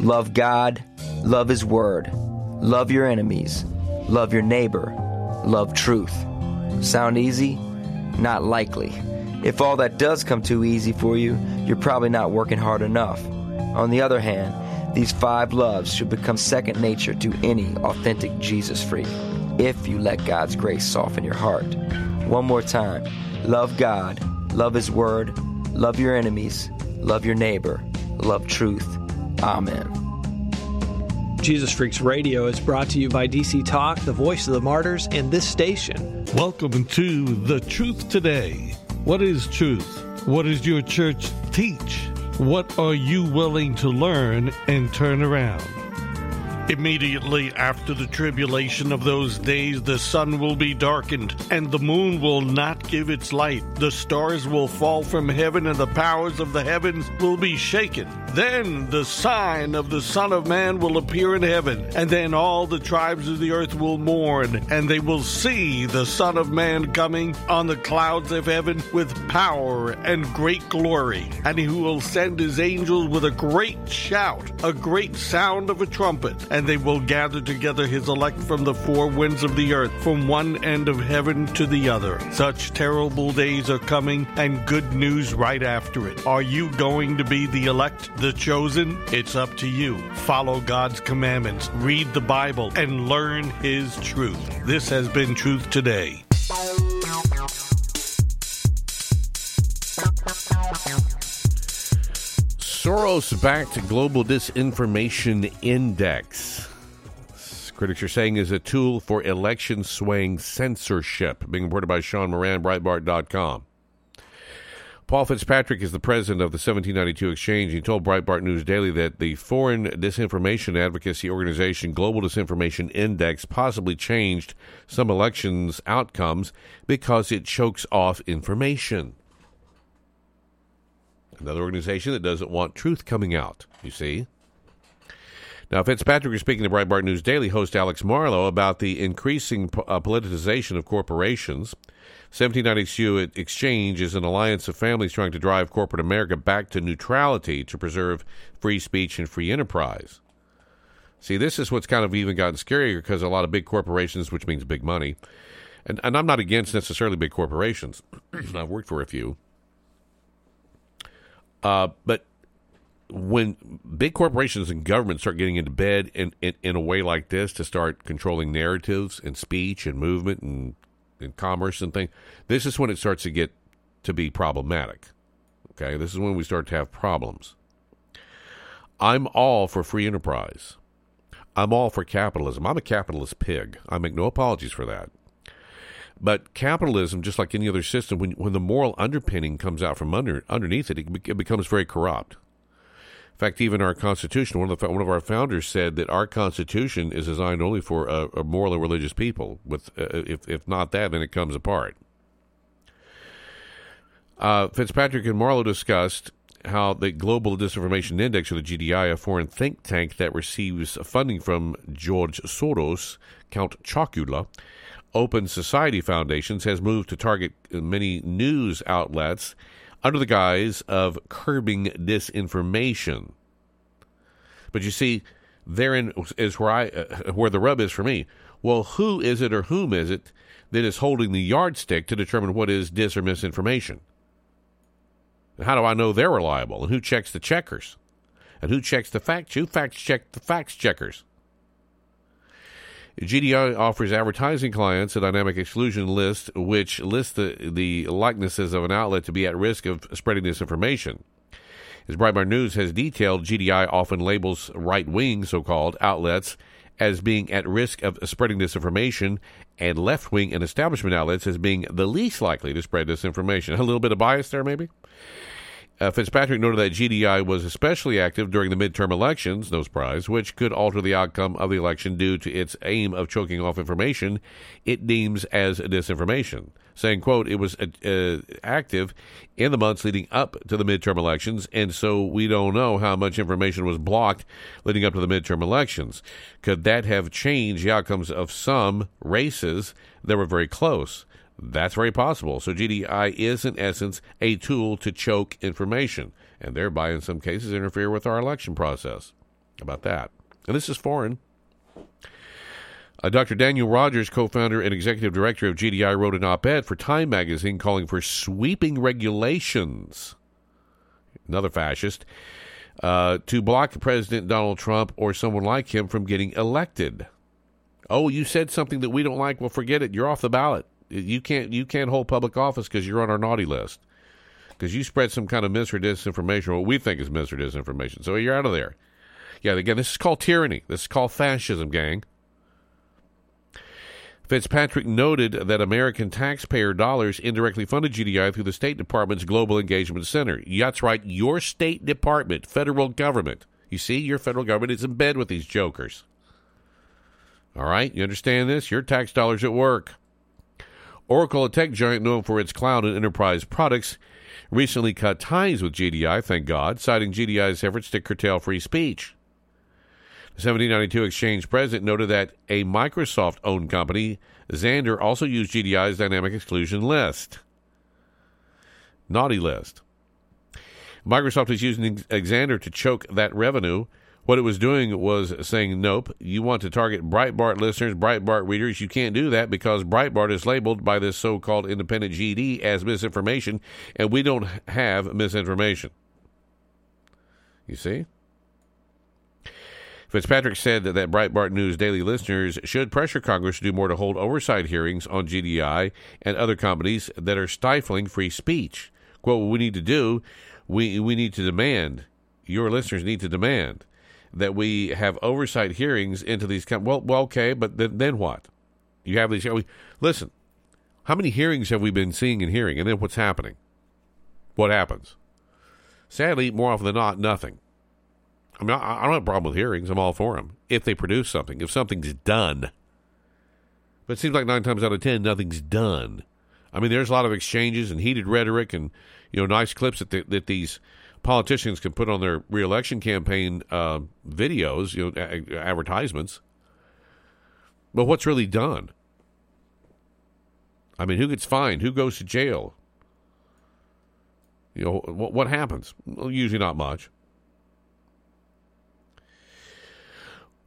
love God, love His Word, love your enemies, love your neighbor, love truth. Sound easy? Not likely. If all that does come too easy for you, you're probably not working hard enough. On the other hand, these five loves should become second nature to any authentic Jesus freak if you let God's grace soften your heart. One more time love God, love His Word, love your enemies, love your neighbor, love truth. Amen. Jesus Freaks Radio is brought to you by DC Talk, the voice of the martyrs, and this station. Welcome to The Truth Today. What is truth? What does your church teach? What are you willing to learn and turn around? Immediately after the tribulation of those days, the sun will be darkened, and the moon will not give its light. The stars will fall from heaven, and the powers of the heavens will be shaken. Then the sign of the Son of Man will appear in heaven, and then all the tribes of the earth will mourn, and they will see the Son of Man coming on the clouds of heaven with power and great glory. And he will send his angels with a great shout, a great sound of a trumpet and they will gather together his elect from the four winds of the earth, from one end of heaven to the other. Such terrible days are coming, and good news right after it. Are you going to be the elect, the chosen? It's up to you. Follow God's commandments, read the Bible, and learn His truth. This has been Truth Today. Soros backed Global Disinformation Index. Critics are saying is a tool for election swaying censorship. Being reported by Sean Moran, Breitbart.com. Paul Fitzpatrick is the president of the 1792 Exchange. He told Breitbart News Daily that the foreign disinformation advocacy organization Global Disinformation Index possibly changed some elections outcomes because it chokes off information another organization that doesn't want truth coming out, you see. Now, Fitzpatrick is speaking to Breitbart News Daily host Alex Marlow about the increasing uh, politicization of corporations. 1792 Exchange is an alliance of families trying to drive corporate America back to neutrality to preserve free speech and free enterprise. See, this is what's kind of even gotten scarier because a lot of big corporations, which means big money, and, and I'm not against necessarily big corporations. I've worked for a few. Uh, but when big corporations and governments start getting into bed in, in, in, a way like this to start controlling narratives and speech and movement and, and commerce and things, this is when it starts to get to be problematic. Okay, this is when we start to have problems. I'm all for free enterprise. I'm all for capitalism. I'm a capitalist pig. I make no apologies for that. But capitalism, just like any other system, when, when the moral underpinning comes out from under underneath it, it, it becomes very corrupt. In fact, even our Constitution, one of the one of our founders said that our Constitution is designed only for a, a religious people. With uh, if if not that, then it comes apart. Uh, Fitzpatrick and Marlow discussed how the Global Disinformation Index, or the GDI, a foreign think tank that receives funding from George Soros, Count Chocula, Open Society Foundations, has moved to target many news outlets under the guise of curbing disinformation. But you see, therein is where I uh, where the rub is for me. Well, who is it or whom is it that is holding the yardstick to determine what is dis or misinformation? And how do I know they're reliable? And who checks the checkers? And who checks the facts? Who fact check the facts checkers? GDI offers advertising clients a dynamic exclusion list, which lists the, the likenesses of an outlet to be at risk of spreading disinformation. As Breitbart News has detailed, GDI often labels right wing, so called, outlets as being at risk of spreading disinformation, and left wing and establishment outlets as being the least likely to spread disinformation. A little bit of bias there, maybe? Uh, Fitzpatrick noted that GDI was especially active during the midterm elections, no surprise, which could alter the outcome of the election due to its aim of choking off information it deems as disinformation. Saying, quote, it was uh, uh, active in the months leading up to the midterm elections, and so we don't know how much information was blocked leading up to the midterm elections. Could that have changed the outcomes of some races that were very close? That's very possible. So GDI is, in essence, a tool to choke information and thereby, in some cases, interfere with our election process. How about that? And this is foreign. Uh, Dr. Daniel Rogers, co founder and executive director of GDI, wrote an op ed for Time magazine calling for sweeping regulations. Another fascist. Uh, to block President Donald Trump or someone like him from getting elected. Oh, you said something that we don't like? Well, forget it. You're off the ballot. You can't you can't hold public office because you're on our naughty list because you spread some kind of mis or disinformation, what we think is mis or disinformation. So you're out of there. Yeah, again, this is called tyranny. This is called fascism, gang. Fitzpatrick noted that American taxpayer dollars indirectly funded GDI through the State Department's Global Engagement Center. That's right, your State Department, federal government. You see, your federal government is in bed with these jokers. All right, you understand this? Your tax dollars at work. Oracle, a tech giant known for its cloud and enterprise products, recently cut ties with GDI, thank God, citing GDI's efforts to curtail free speech. The 1792 Exchange president noted that a Microsoft owned company, Xandr, also used GDI's dynamic exclusion list. Naughty list. Microsoft is using Xandr to choke that revenue what it was doing was saying, nope, you want to target Breitbart listeners, Breitbart readers. You can't do that because Breitbart is labeled by this so called independent GD as misinformation, and we don't have misinformation. You see? Fitzpatrick said that, that Breitbart News daily listeners should pressure Congress to do more to hold oversight hearings on GDI and other companies that are stifling free speech. Quote, what we need to do, we, we need to demand, your listeners need to demand that we have oversight hearings into these. Com- well, well, okay, but then, then what? You have these. Listen, how many hearings have we been seeing and hearing, and then what's happening? What happens? Sadly, more often than not, nothing. I mean, I, I don't have a problem with hearings. I'm all for them if they produce something, if something's done. But it seems like nine times out of ten, nothing's done. I mean, there's a lot of exchanges and heated rhetoric and you know nice clips that the, that these politicians can put on their reelection campaign uh, videos, you know, advertisements. But what's really done? I mean, who gets fined? Who goes to jail? You know, what, what happens? Well, usually not much.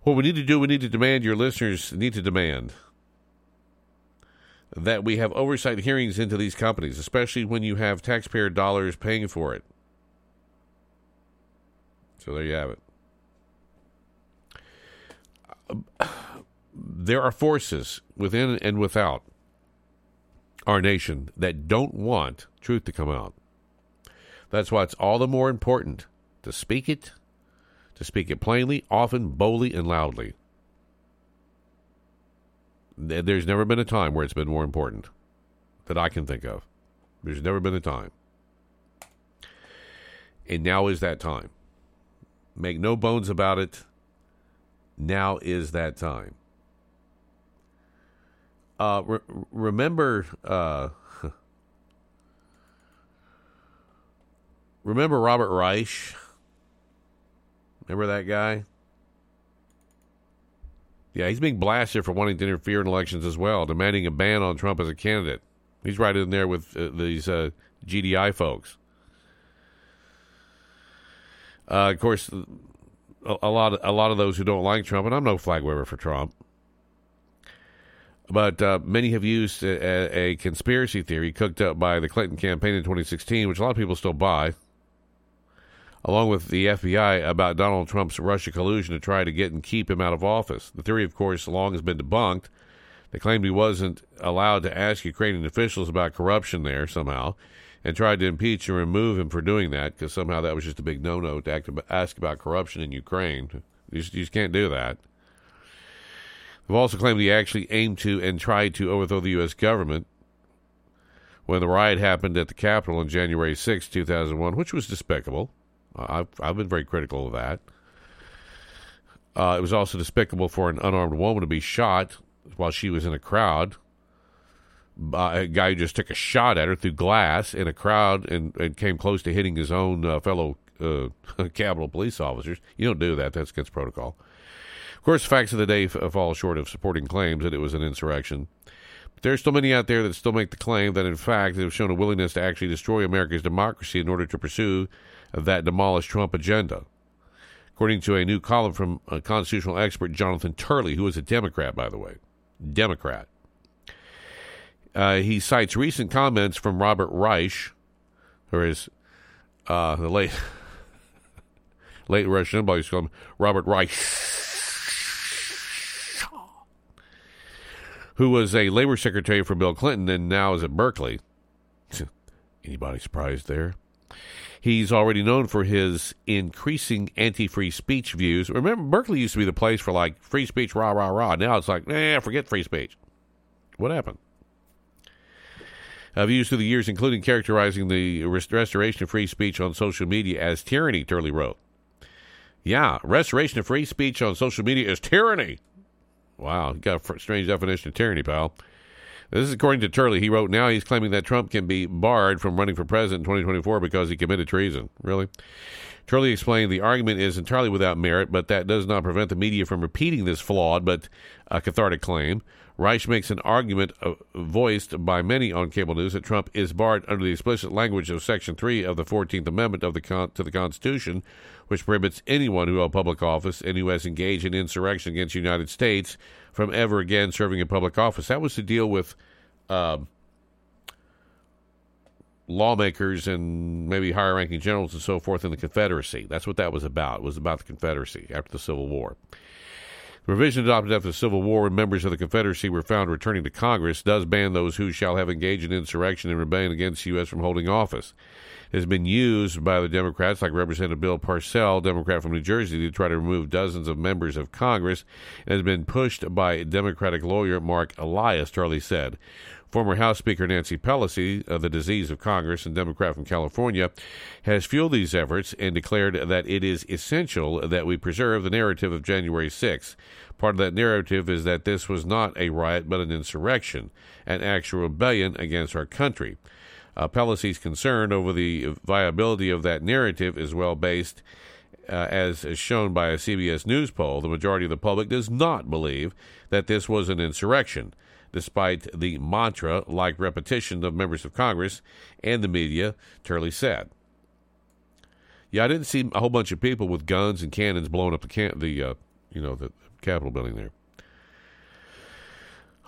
What we need to do, we need to demand, your listeners need to demand that we have oversight hearings into these companies, especially when you have taxpayer dollars paying for it. So there you have it. Uh, there are forces within and without our nation that don't want truth to come out. That's why it's all the more important to speak it, to speak it plainly, often, boldly, and loudly. There's never been a time where it's been more important that I can think of. There's never been a time. And now is that time. Make no bones about it. Now is that time. Uh, re- remember, uh, remember Robert Reich? Remember that guy? Yeah, he's being blasted for wanting to interfere in elections as well, demanding a ban on Trump as a candidate. He's right in there with uh, these uh, GDI folks. Uh, of course, a, a, lot of, a lot of those who don't like Trump, and I'm no flag waver for Trump, but uh, many have used a, a, conspiracy theory cooked up by the Clinton campaign in 2016, which a lot of people still buy, along with the FBI about Donald Trump's Russia collusion to try to get and keep him out of office. The theory, of course, long has been debunked. They claimed he wasn't allowed to ask Ukrainian officials about corruption there somehow, and tried to impeach and remove him for doing that because somehow that was just a big no-no to act, ask about corruption in Ukraine. You just, you just can't do that. They've also claimed he actually aimed to and tried to overthrow the U.S. government when the riot happened at the Capitol on January 6, 2001, which was despicable. I've, I've been very critical of that. Uh, it was also despicable for an unarmed woman to be shot while she was in a crowd a guy who just took a shot at her through glass in a crowd and, and came close to hitting his own uh, fellow uh, Capitol police officers. You don't do that. That's against protocol. Of course, facts of the day f- fall short of supporting claims that it was an insurrection. But there are still many out there that still make the claim that, in fact, they've shown a willingness to actually destroy America's democracy in order to pursue that demolish Trump agenda. According to a new column from a constitutional expert Jonathan Turley, who is a Democrat, by the way, Democrat. Uh, he cites recent comments from Robert Reich, or is uh, the late late Rush Limbaugh used him Robert Reich, who was a labor secretary for Bill Clinton and now is at Berkeley. Anybody surprised there? He's already known for his increasing anti-free speech views. Remember, Berkeley used to be the place for like free speech, rah rah rah. Now it's like, eh, forget free speech. What happened? Views through the years, including characterizing the rest- restoration of free speech on social media as tyranny. Turley wrote, "Yeah, restoration of free speech on social media is tyranny." Wow, you got a strange definition of tyranny, pal. This is according to Turley. He wrote, now he's claiming that Trump can be barred from running for president in 2024 because he committed treason. Really? Turley explained the argument is entirely without merit, but that does not prevent the media from repeating this flawed but uh, cathartic claim. Reich makes an argument uh, voiced by many on cable news that Trump is barred under the explicit language of Section 3 of the 14th Amendment of the con- to the Constitution, which prohibits anyone who held public office and who has engaged in insurrection against the United States from ever again serving in public office. That was to deal with uh, lawmakers and maybe higher ranking generals and so forth in the Confederacy. That's what that was about. It was about the Confederacy after the Civil War. The provision adopted after the Civil War when members of the Confederacy were found returning to Congress does ban those who shall have engaged in insurrection and rebellion against the U.S. from holding office. Has been used by the Democrats, like Representative Bill Pascrell, Democrat from New Jersey, to try to remove dozens of members of Congress, and has been pushed by Democratic lawyer Marc Elias, Turley said. Former House Speaker Nancy Pelosi, the disease of Congress and Democrat from California, has fueled these efforts and declared that it is essential that we preserve the narrative of January 6th. Part of that narrative is that this was not a riot but an insurrection, an actual rebellion against our country. Uh, Pelosi's concern over the viability of that narrative is well based. Uh, as, as shown by a CBS News poll, the majority of the public does not believe that this was an insurrection, despite the mantra like repetition of members of Congress and the media, Turley said. Yeah, I didn't see a whole bunch of people with guns and cannons blowing up the can- the uh, you know the Capitol building there.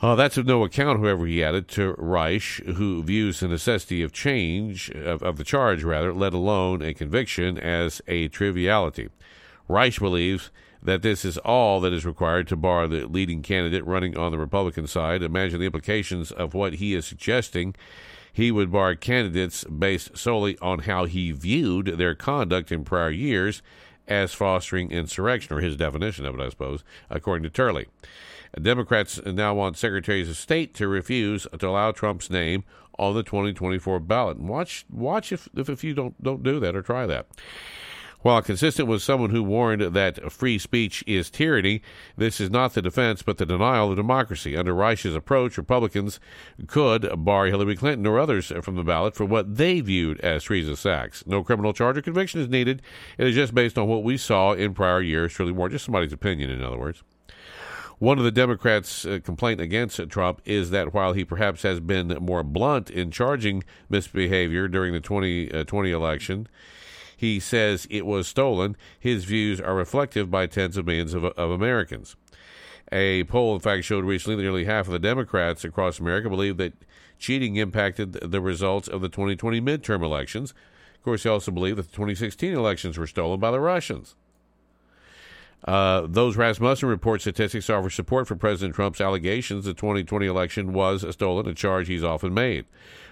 Uh, that's of no account, however, he added to Reich, who views the necessity of change, of, of the charge rather, let alone a conviction, as a triviality. Reich believes that this is all that is required to bar the leading candidate running on the Republican side. Imagine the implications of what he is suggesting. He would bar candidates based solely on how he viewed their conduct in prior years as fostering insurrection, or his definition of it, I suppose, according to Turley. Democrats now want secretaries of state to refuse to allow Trump's name on the 2024 ballot. Watch, watch if, if, if you don't, don't do that or try that. While consistent with someone who warned that free speech is tyranny, this is not the defense but the denial of democracy. Under Reich's approach, Republicans could bar Hillary Clinton or others from the ballot for what they viewed as treasonous acts. No criminal charge or conviction is needed. It is just based on what we saw in prior years. Shirley Moore, just somebody's opinion, in other words. One of the Democrats' uh, complaint against Trump is that while he perhaps has been more blunt in charging misbehavior during the 2020 uh, election, he says it was stolen. His views are reflective by tens of millions of, of Americans. A poll, in fact, showed recently that nearly half of the Democrats across America believe that cheating impacted the results of the 2020 midterm elections. Of course, they also believe that the 2016 elections were stolen by the Russians. Uh, those Rasmussen report statistics offer support for President Trump's allegations the 2020 election was stolen, a charge he's often made.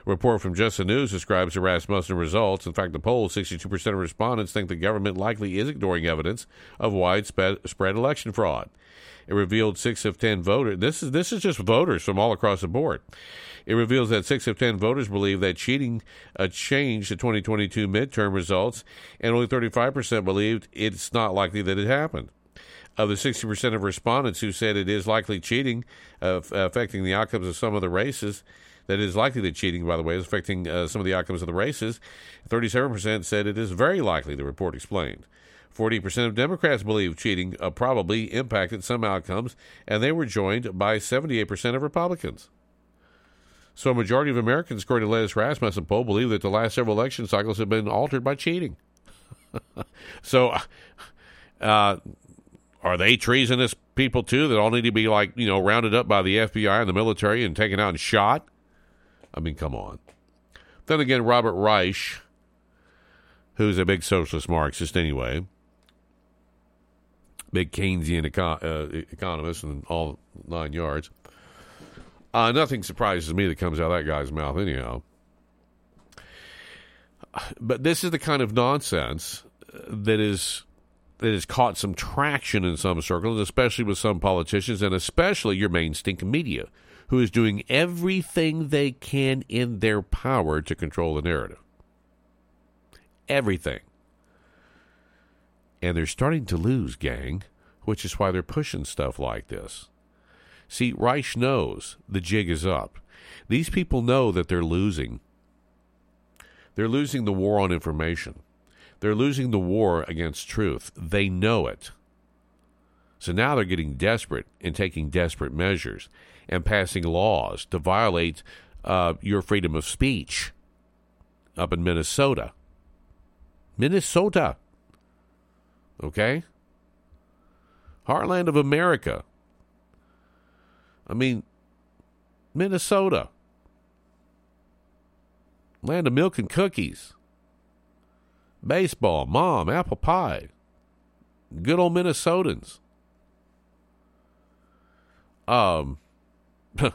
A report from Just the News describes the Rasmussen results. In fact, the poll, 62% of respondents think the government likely is ignoring evidence of widespread election fraud. It revealed six of ten voters. This is this is just voters from all across the board. It reveals that six of ten voters believe that cheating uh, changed the 2022 midterm results, and only 35% believed it's not likely that it happened of the 60% of respondents who said it is likely cheating uh, affecting the outcomes of some of the races, that is likely that cheating, by the way, is affecting uh, some of the outcomes of the races, 37% said it is very likely, the report explained. 40% of Democrats believe cheating uh, probably impacted some outcomes, and they were joined by 78% of Republicans. So, a majority of Americans, according to the Rasmussen poll, believe that the last several election cycles have been altered by cheating. so, uh, are they treasonous people too that all need to be like you know rounded up by the FBI and the military and taken out and shot? I mean, come on. Then again, Robert Reich, who's a big socialist Marxist anyway, big Keynesian eco- uh, economist and all nine yards. Uh, nothing surprises me that comes out of that guy's mouth, anyhow. But this is the kind of nonsense that is that has caught some traction in some circles, especially with some politicians, and especially your main stink media, who is doing everything they can in their power to control the narrative. Everything. And they're starting to lose, gang, which is why they're pushing stuff like this. See, Reich knows the jig is up. These people know that they're losing. They're losing the war on information. They're losing the war against truth. They know it. So now they're getting desperate and taking desperate measures and passing laws to violate uh, your freedom of speech up in Minnesota. Minnesota. Okay? Heartland of America. I mean, Minnesota. Land of milk and cookies baseball, mom, apple pie. Good old Minnesotans. Um,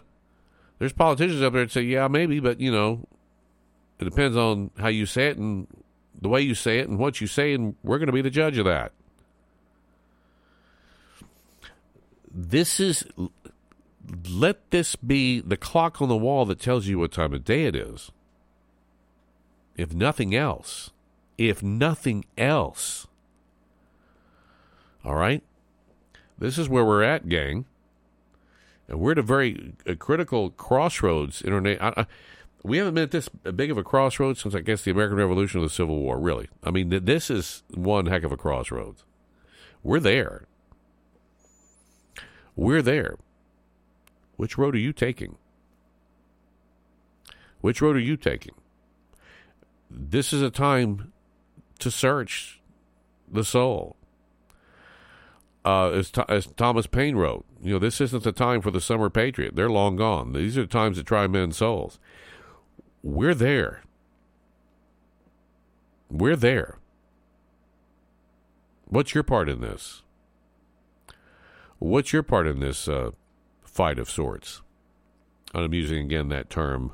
there's politicians up there that say, yeah, maybe, but you know, it depends on how you say it and the way you say it and what you say, and we're going to be the judge of that. This is, let this be the clock on the wall that tells you what time of day it is. If nothing else if nothing else. All right? This is where we're at, gang. And we're at a very a critical crossroads. Internet. I, We haven't been at this big of a crossroads since, I guess, the American Revolution or the Civil War, really. I mean, this is one heck of a crossroads. We're there. We're there. Which road are you taking? Which road are you taking? This is a time to search the soul. Uh, as, as, Thomas Paine wrote, you know, this isn't the time for the summer patriot. They're long gone. These are the times to try men's souls. We're there. We're there. What's your part in this? What's your part in this uh, fight of sorts? And I'm using again that term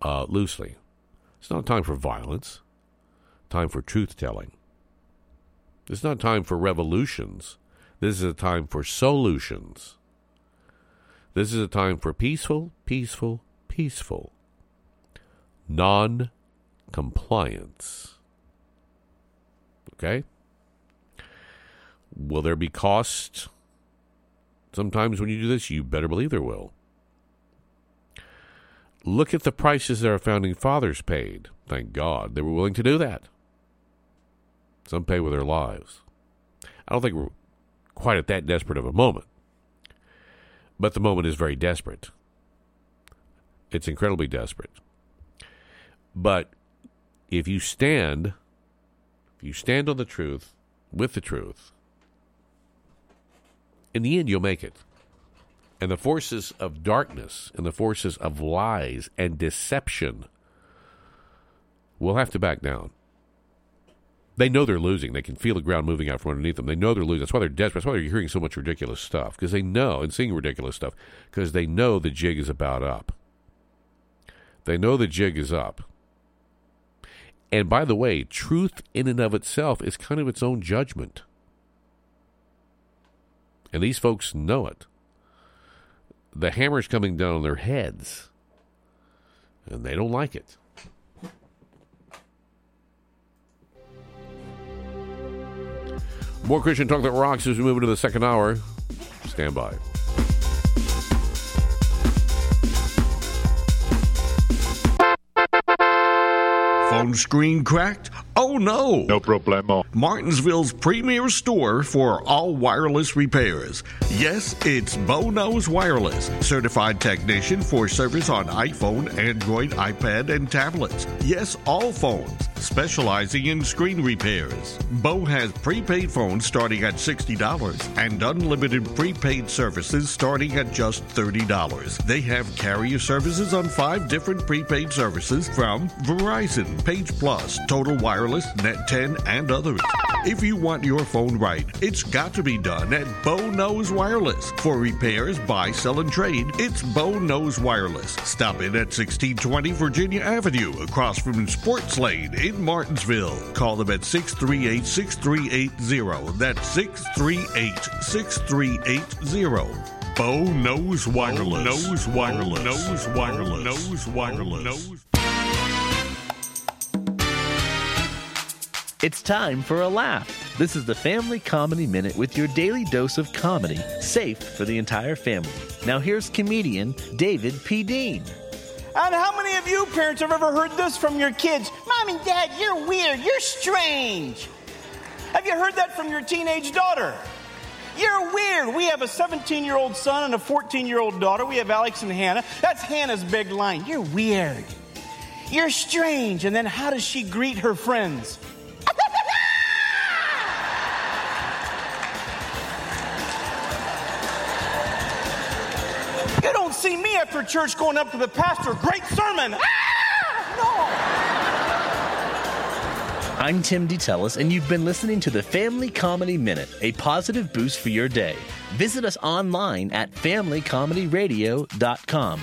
uh, loosely. It's not time for violence, time for truth telling. It's not time for revolutions. This is a time for solutions. This is a time for peaceful, peaceful, peaceful non compliance. Okay? Will there be cost? Sometimes when you do this, you better believe there will. Look at the prices that our founding fathers paid. Thank God they were willing to do that. Some pay with their lives. I don't think we're quite at that desperate of a moment. But the moment is very desperate. It's incredibly desperate. But if you stand, if you stand on the truth, with the truth, in the end you'll make it. And the forces of darkness and the forces of lies and deception will have to back down. They know they're losing. They can feel the ground moving out from underneath them. They know they're losing. That's why they're desperate. That's why they're hearing so much ridiculous stuff because they know and seeing ridiculous stuff because they know the jig is about up. They know the jig is up. And by the way, truth in and of itself is kind of its own judgment. And these folks know it. The hammer's coming down on their heads, and they don't like it. More Christian Talk That Rocks as we move into the second hour. Stand by. Phone screen cracked? Oh no! No problemo. Martinsville's premier store for all wireless repairs. Yes, it's Bono's Wireless, certified technician for service on iPhone, Android, iPad, and tablets. Yes, all phones, specializing in screen repairs. Bo has prepaid phones starting at $60 and unlimited prepaid services starting at just $30. They have carrier services on five different prepaid services from Verizon, Page Plus, Total Wireless, Net 10, and others. If you want your phone right, it's got to be done at Bow Nose Wireless. For repairs, buy, sell, and trade, it's Bow Nose Wireless. Stop in at 1620 Virginia Avenue, across from Sports Lane in Martinsville. Call them at 638 6380. That's 638 6380. Bo knows wireless. Nose wireless. knows wireless. knows wireless. knows It's time for a laugh. This is the Family Comedy Minute with your daily dose of comedy, safe for the entire family. Now, here's comedian David P. Dean. And how many of you parents have ever heard this from your kids? Mom and Dad, you're weird, you're strange. Have you heard that from your teenage daughter? You're weird. We have a 17 year old son and a 14 year old daughter. We have Alex and Hannah. That's Hannah's big line. You're weird. You're strange. And then how does she greet her friends? See me after church going up to the pastor, great sermon. Ah! I'm Tim DeTellis, and you've been listening to the Family Comedy Minute, a positive boost for your day. Visit us online at familycomedyradio.com.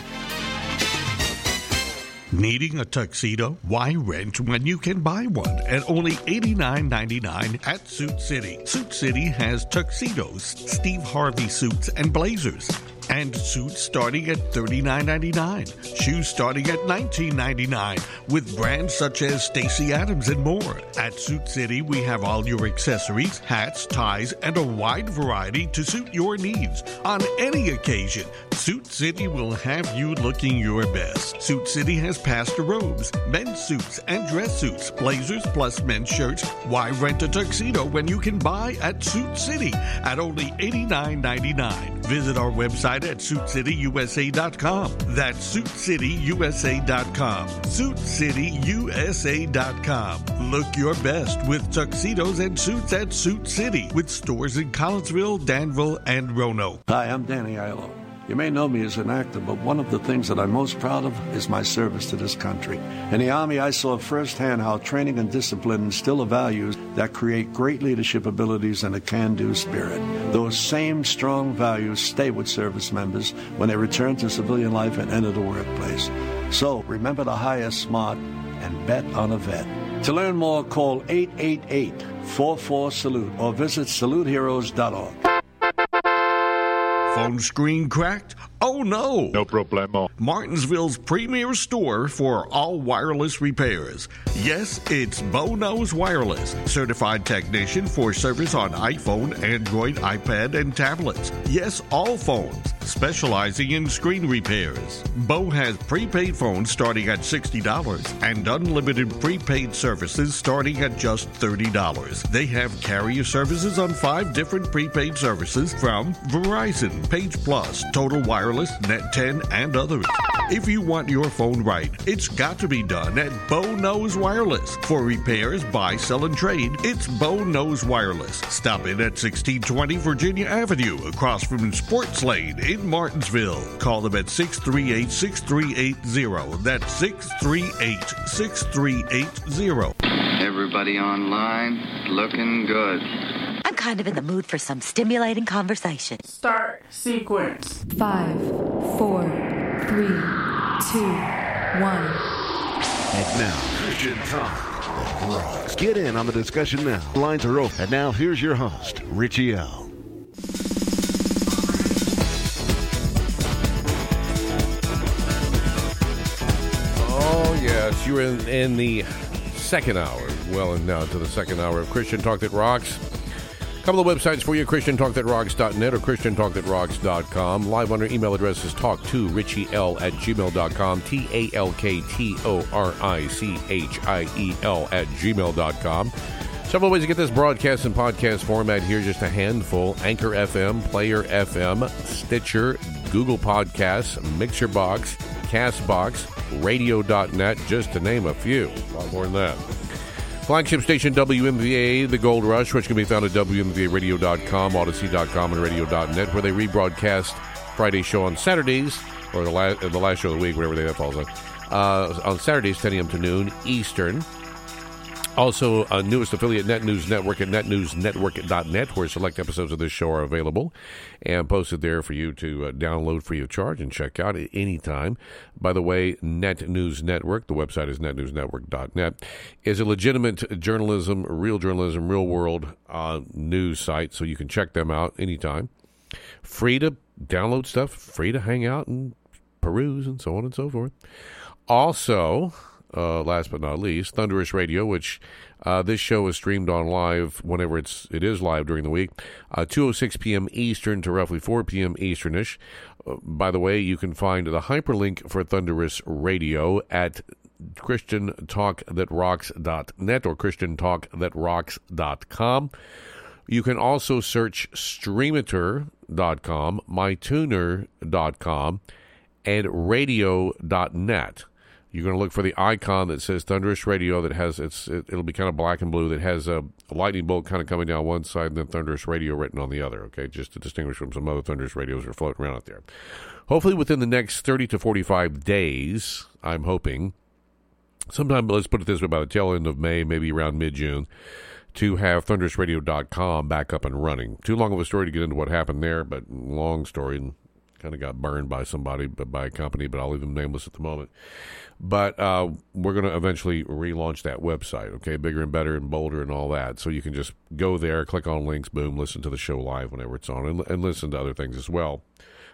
Needing a tuxedo? Why rent when you can buy one at only $89.99 at Suit City? Suit City has tuxedos, Steve Harvey suits, and blazers. And suits starting at $39.99. Shoes starting at $19.99 with brands such as Stacy Adams and more. At Suit City, we have all your accessories, hats, ties, and a wide variety to suit your needs. On any occasion, Suit City will have you looking your best. Suit City has pastor robes, men's suits, and dress suits, blazers plus men's shirts. Why rent a tuxedo when you can buy at Suit City at only $89.99? Visit our website at suitcityusa.com. That's suitcityusa.com. Suitcityusa.com. Look your best with tuxedos and suits at Suit City with stores in Collinsville, Danville, and Roanoke. Hi, I'm Danny Aiello. You may know me as an actor, but one of the things that I'm most proud of is my service to this country. In the Army, I saw firsthand how training and discipline instill values that create great leadership abilities and a can do spirit. Those same strong values stay with service members when they return to civilian life and enter the workplace. So remember to hire smart and bet on a vet. To learn more, call 888 44 Salute or visit saluteheroes.org. Phone screen cracked? Oh no! No problemo. Martinsville's premier store for all wireless repairs. Yes, it's Bono's Wireless, certified technician for service on iPhone, Android, iPad, and tablets. Yes, all phones, specializing in screen repairs. Bo has prepaid phones starting at $60 and unlimited prepaid services starting at just $30. They have carrier services on five different prepaid services from Verizon, Page Plus, Total Wireless, Net 10, and others. If you want your phone right, it's got to be done at Bow Nose Wireless. For repairs, buy, sell, and trade, it's Bow Nose Wireless. Stop in at 1620 Virginia Avenue, across from Sports Lane in Martinsville. Call them at 638 6380. That's 638 6380. Everybody online looking good. I'm kind of in the mood for some stimulating conversation. Start sequence. Five, four, three, two, one. And now, Christian Talk that Rocks. Get in on the discussion now. Lines are open. And now, here's your host, Richie L. Oh, yes. You're in, in the second hour. Well, and now to the second hour of Christian Talk That Rocks. Couple of websites for you ChristianTalkThatRocks.net or ChristianTalkThatRocks.com. Live on our email address is talk to Richie L at gmail.com. T A L K T O R I C H I E L at gmail.com. Several ways to get this broadcast in podcast format here, just a handful Anchor FM, Player FM, Stitcher, Google Podcasts, Mixerbox, Castbox, Radio.net, just to name a few. A lot more than that. Flagship station WMVA, The Gold Rush, which can be found at WMVAradio.com, Audacy.com, and Radio.net, where they rebroadcast Friday show on Saturdays, or the, la- the last show of the week, whatever day that falls on, uh, on Saturdays, 10 a.m. to noon Eastern. Also, a newest affiliate, Net News Network at netnewsnetwork.net, where select episodes of this show are available and posted there for you to uh, download free of charge and check out at any time. By the way, Net News Network, the website is netnewsnetwork.net, is a legitimate journalism, real journalism, real world uh, news site, so you can check them out anytime. Free to download stuff, free to hang out and peruse, and so on and so forth. Also, uh, last but not least, Thunderous Radio, which uh, this show is streamed on live whenever it's it is live during the week, uh, 2:06 p.m. Eastern to roughly 4 p.m. Easternish. Uh, by the way, you can find the hyperlink for Thunderous Radio at ChristianTalkThatRocks.net or ChristianTalkThatRocks.com. You can also search Streamater.com, MyTuner.com, and Radio.net you're going to look for the icon that says Thunderous Radio that has it's it, will be kind of black and blue that has a, a, lightning bolt kind of coming down one side and then Thunderous Radio written on the other. Okay, just to distinguish from some other Thunderous radios that are floating around out there. Hopefully, within the next 30 to 45 days, I'm hoping, sometime let's put it this way, by the tail end of May, maybe around mid June. To have thunderousradio.com back up and running. Too long of a story to get into what happened there, but long story kind of got burned by somebody, but by a company, but I'll leave them nameless at the moment. But uh, we're going to eventually relaunch that website, okay? Bigger and better and bolder and all that. So you can just go there, click on links, boom, listen to the show live whenever it's on, and, and listen to other things as well.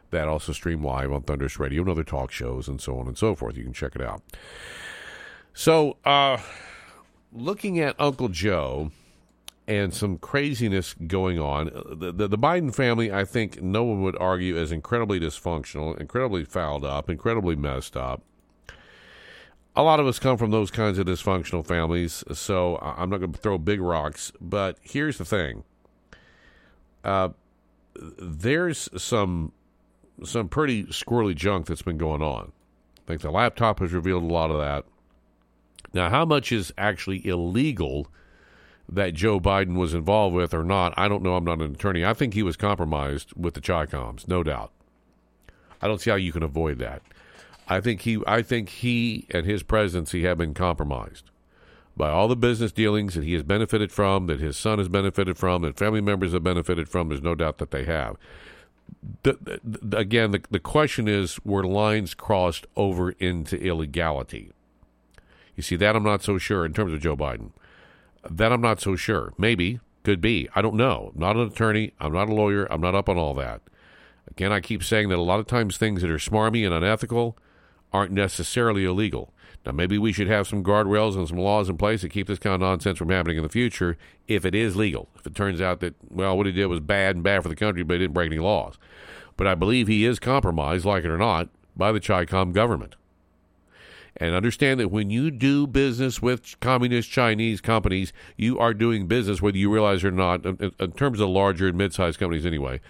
That also stream live on Thunderous Radio and other talk shows and so on and so forth. You can check it out. So, uh, looking at Uncle Joe and some craziness going on, the, the, the Biden family, I think no one would argue, is incredibly dysfunctional, incredibly fouled up, incredibly messed up. A lot of us come from those kinds of dysfunctional families, so I'm not going to throw big rocks. But here's the thing: uh, there's some some pretty squirrely junk that's been going on. I think the laptop has revealed a lot of that. Now, how much is actually illegal that Joe Biden was involved with or not? I don't know. I'm not an attorney. I think he was compromised with the Chicoms, no doubt. I don't see how you can avoid that. I think he I think he and his presidency have been compromised by all the business dealings that he has benefited from, that his son has benefited from, that family members have benefited from. There's no doubt that they have. The, the, again, the, the question is were lines crossed over into illegality? You see, that I'm not so sure in terms of Joe Biden. That I'm not so sure. Maybe, could be. I don't know. I'm not an attorney. I'm not a lawyer. I'm not up on all that. Again, I keep saying that a lot of times things that are smarmy and unethical aren't necessarily illegal. Now, maybe we should have some guardrails and some laws in place to keep this kind of nonsense from happening in the future if it is legal. If it turns out that, well, what he did was bad and bad for the country, but he didn't break any laws. But I believe he is compromised, like it or not, by the CHICOM government. And understand that when you do business with communist Chinese companies, you are doing business, whether you realize or not, in, in terms of larger and mid sized companies anyway.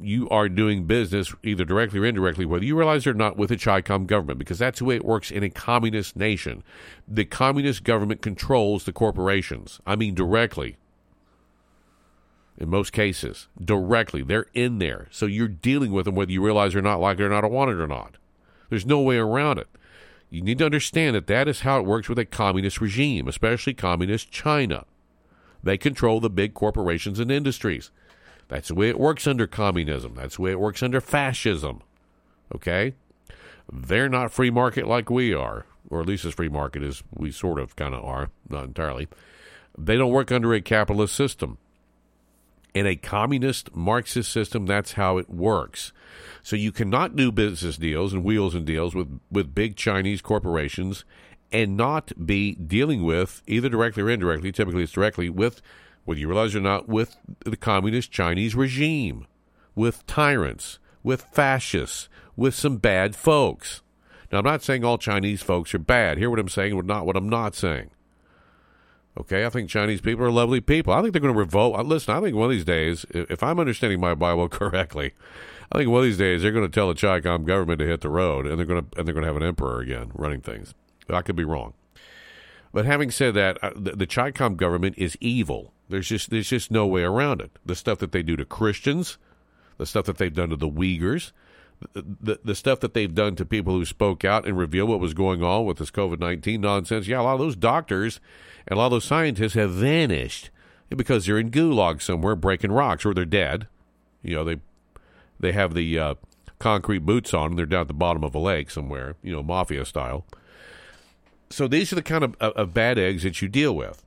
You are doing business either directly or indirectly, whether you realize it or not, with the CHICOM government, because that's the way it works in a communist nation. The communist government controls the corporations. I mean, directly. In most cases, directly. They're in there. So you're dealing with them whether you realize it or not, like it or not, or want it or not. There's no way around it. You need to understand that that is how it works with a communist regime, especially communist China. They control the big corporations and industries. That's the way it works under communism. That's the way it works under fascism. Okay? They're not free market like we are, or at least as free market as we sort of kind of are, not entirely. They don't work under a capitalist system. In a communist Marxist system, that's how it works. So you cannot do business deals and wheels and deals with, with big Chinese corporations and not be dealing with, either directly or indirectly, typically it's directly, with, whether you realize it or not, with the communist Chinese regime, with tyrants, with fascists, with some bad folks. Now, I'm not saying all Chinese folks are bad. Hear what I'm saying, not what I'm not saying. Okay, I think Chinese people are lovely people. I think they're going to revolt. Listen, I think one of these days, if I'm understanding my Bible correctly, I think one of these days they're going to tell the CHICOM government to hit the road, and they're going to and they're going to have an emperor again running things. I could be wrong, but having said that, uh, the, the government is evil. There's just there's just no way around it. The stuff that they do to Christians, the stuff that they've done to the Uyghurs, the, the, the stuff that they've done to people who spoke out and revealed what was going on with this COVID 19 nonsense. Yeah, a lot of those doctors and a lot of those scientists have vanished because they're in gulag somewhere breaking rocks or they're dead. You know, they they have the uh, concrete boots on and they're down at the bottom of a lake somewhere, you know, mafia style. So these are the kind of, of, of bad eggs that you deal with.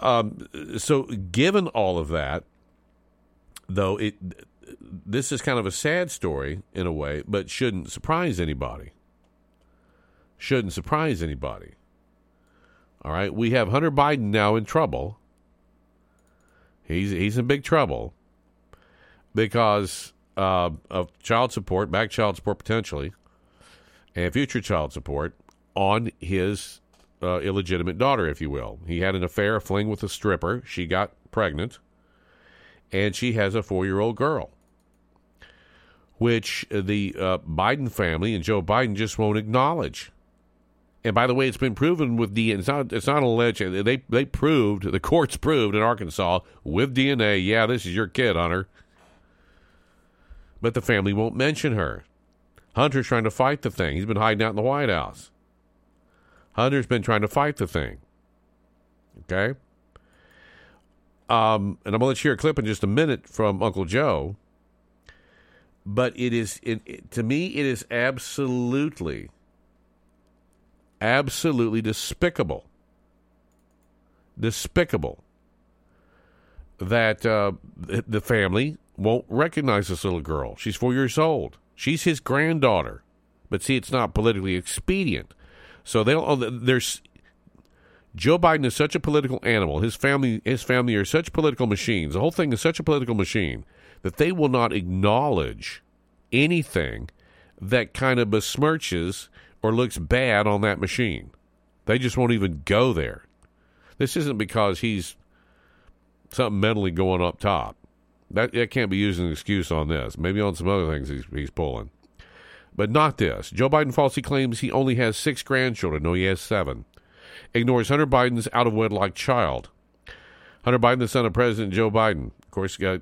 Um, so given all of that, though it this is kind of a sad story in a way, but shouldn't surprise anybody. Shouldn't surprise anybody. All right, we have Hunter Biden now in trouble. He's he's in big trouble because uh, of child support, back child support potentially, and future child support on his uh, illegitimate daughter, if you will. He had an affair, a fling with a stripper. She got pregnant, and she has a four-year-old girl which the uh, Biden family and Joe Biden just won't acknowledge. And by the way, it's been proven with DNA. It's not. It's not alleged. They they proved the courts proved in Arkansas with DNA. Yeah, this is your kid, Hunter. But the family won't mention her. Hunter's trying to fight the thing. He's been hiding out in the White House. Hunter's been trying to fight the thing. Okay. Um, and I'm gonna let you hear a clip in just a minute from Uncle Joe but it is it, it, to me it is absolutely absolutely despicable despicable that uh, the family won't recognize this little girl. She's four years old. She's his granddaughter. But see, it's not politically expedient. So they'll oh, there's Joe Biden is such a political animal. His family his family are such political machines. The whole thing is such a political machine that they will not acknowledge anything that kind of besmirches or looks bad on that machine. They just won't even go there. This isn't because he's something mentally going up top. That that can't be used as an excuse on this. Maybe on some other things he's he's pulling. But not this. Joe Biden falsely claims he only has six grandchildren. No, he has seven. Ignores Hunter Biden's out of wedlock child. Hunter Biden, the son of President Joe Biden, of course, got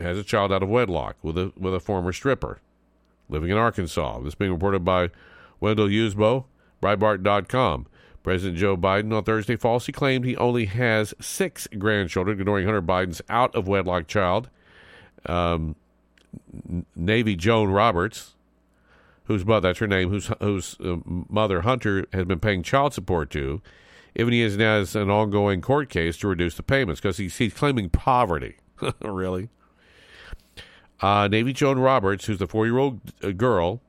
has a child out of wedlock with a with a former stripper living in Arkansas. This being reported by Wendell Husebø, Breitbart.com. President Joe Biden on Thursday falsely claimed he only has six grandchildren, ignoring Hunter Biden's out of wedlock child, um, Navy Joan Roberts, whose mother, that's her name, whose, whose uh, mother Hunter has been paying child support to, even he has now an ongoing court case to reduce the payments because he's, he's claiming poverty. really? Uh, Navy Joan Roberts, who's the four year old uh, girl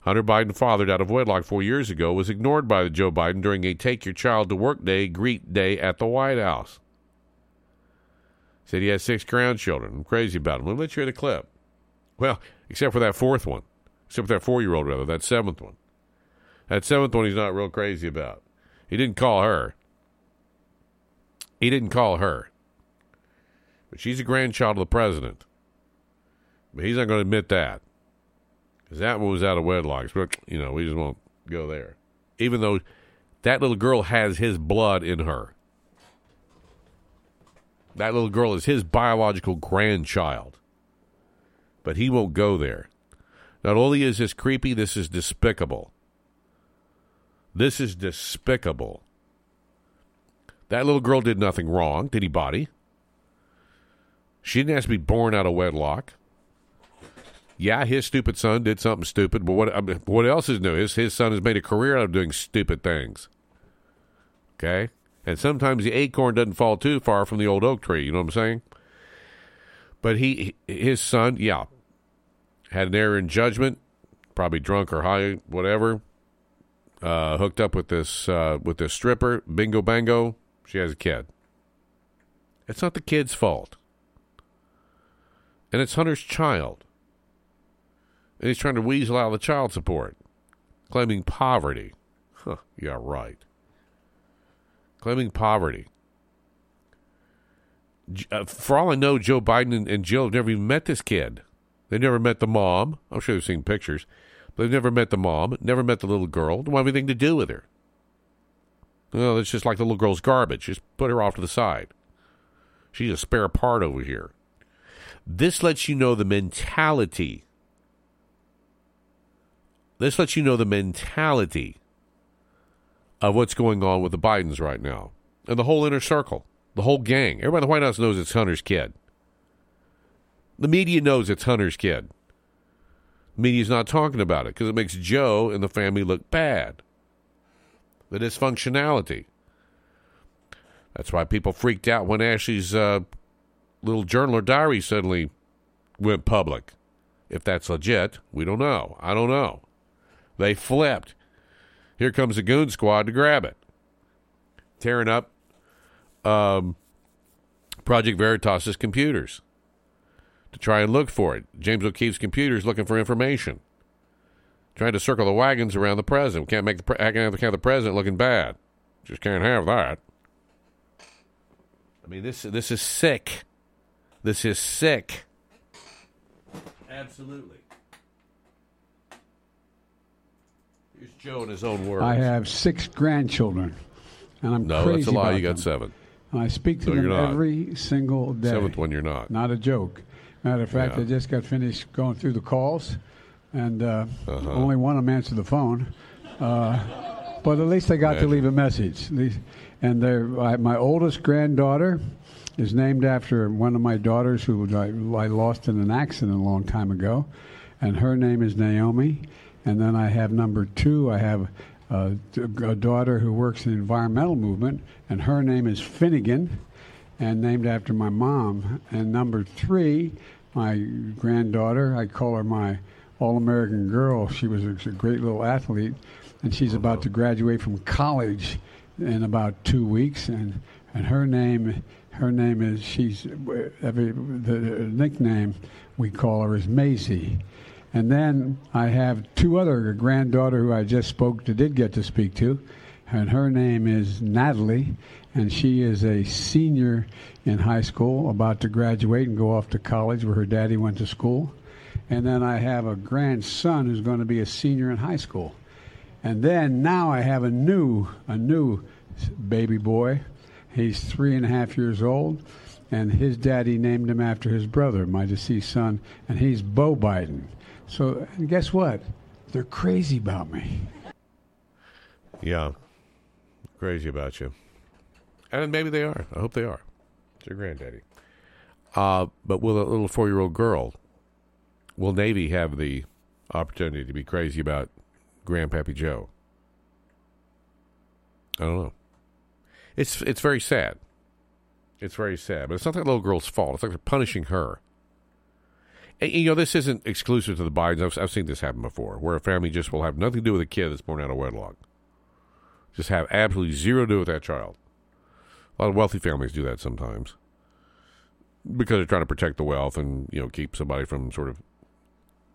Hunter Biden fathered out of wedlock four years ago, was ignored by Joe Biden during a Take Your Child to Work Day greet day at the White House. Said he has six grandchildren. I'm crazy about him. Let me let you hear the clip. Well, except for that fourth one. Except for that four year old, rather, that seventh one. That seventh one he's not real crazy about. He didn't call her. He didn't call her. But she's a grandchild of the president. But he's not going to admit that. Because that one was out of wedlock. But, you know, we just won't go there. Even though that little girl has his blood in her. That little girl is his biological grandchild. But he won't go there. Not only is this creepy, this is despicable. This is despicable. That little girl did nothing wrong to anybody. She didn't have to be born out of wedlock yeah, his stupid son did something stupid, but what I mean, what else is new? His his son has made a career out of doing stupid things. Okay, and sometimes the acorn doesn't fall too far from the old oak tree. You know what I'm saying? But he his son, yeah, had an error in judgment, probably drunk or high, whatever. Uh, hooked up with this uh, with this stripper, bingo bango. She has a kid. It's not the kid's fault, and it's Hunter's child and he's trying to weasel out the child support, claiming poverty. Huh, yeah, right. Claiming poverty. Uh, for all I know, Joe Biden and, and Jill have never even met this kid. They never met the mom. I'm sure they've seen pictures, but they've never met the mom, never met the little girl. Don't have anything to do with her. Well, it's just like the little girl's garbage. Just put her off to the side. She's a spare part over here. This lets you know the mentality this lets you know the mentality of what's going on with the Bidens right now and the whole inner circle, the whole gang. Everybody in the White House knows it's Hunter's kid. The media knows it's Hunter's kid. The media's not talking about it because it makes Joe and the family look bad. The dysfunctionality. That's why people freaked out when Ashley's uh, little journal or diary suddenly went public. If that's legit, we don't know. I don't know. They flipped. Here comes the goon squad to grab it, tearing up um, Project Veritas's computers to try and look for it. James O'Keefe's computers looking for information, trying to circle the wagons around the president. Can't make the pre- can't have the president looking bad. Just can't have that. I mean, this this is sick. This is sick. Absolutely. Here's Joe in his own words. I have six grandchildren, and I'm no, that's a lie. You got them. seven. I speak to No, them every single day. Seventh one, you're not. Not a joke. Matter of fact, Yeah. I just got finished going through the calls, and uh, Uh-huh. only one of them answered the phone. Uh, but at least I got to leave a message. And I, my oldest granddaughter is named after one of my daughters who I, I lost in an accident a long time ago, and her name is Naomi. And then I have number two. I have uh, a daughter who works in the environmental movement, and her name is Finnegan and named after my mom. And number three, my granddaughter. I call her my all-American girl. She was a great little athlete, and she's about to graduate from college in about two weeks. And and her name, her name is she's every the nickname we call her is Maisy. And then I have two other granddaughter who I just spoke to, did get to speak to, and her name is Natalie, and she is a senior in high school, about to graduate and go off to college where her daddy went to school. And then I have a grandson who's going to be a senior in high school. And then now I have a new, a new baby boy. He's three and a half years old, and his daddy named him after his brother, my deceased son, and he's Beau Biden. So and guess what? They're crazy about me. Yeah, crazy about you. And maybe they are. I hope they are. It's your granddaddy. Uh, but will a little four year old girl, will Navy have the opportunity to be crazy about Grandpappy Joe? I don't know. It's it's very sad. It's very sad, but it's not that little girl's fault. It's like they're punishing her. And, you know, this isn't exclusive to the Bidens. I've, I've seen this happen before, where a family just will have nothing to do with a kid that's born out of wedlock. Just have absolutely zero to do with that child. A lot of wealthy families do that sometimes because they're trying to protect the wealth and you know keep somebody from sort of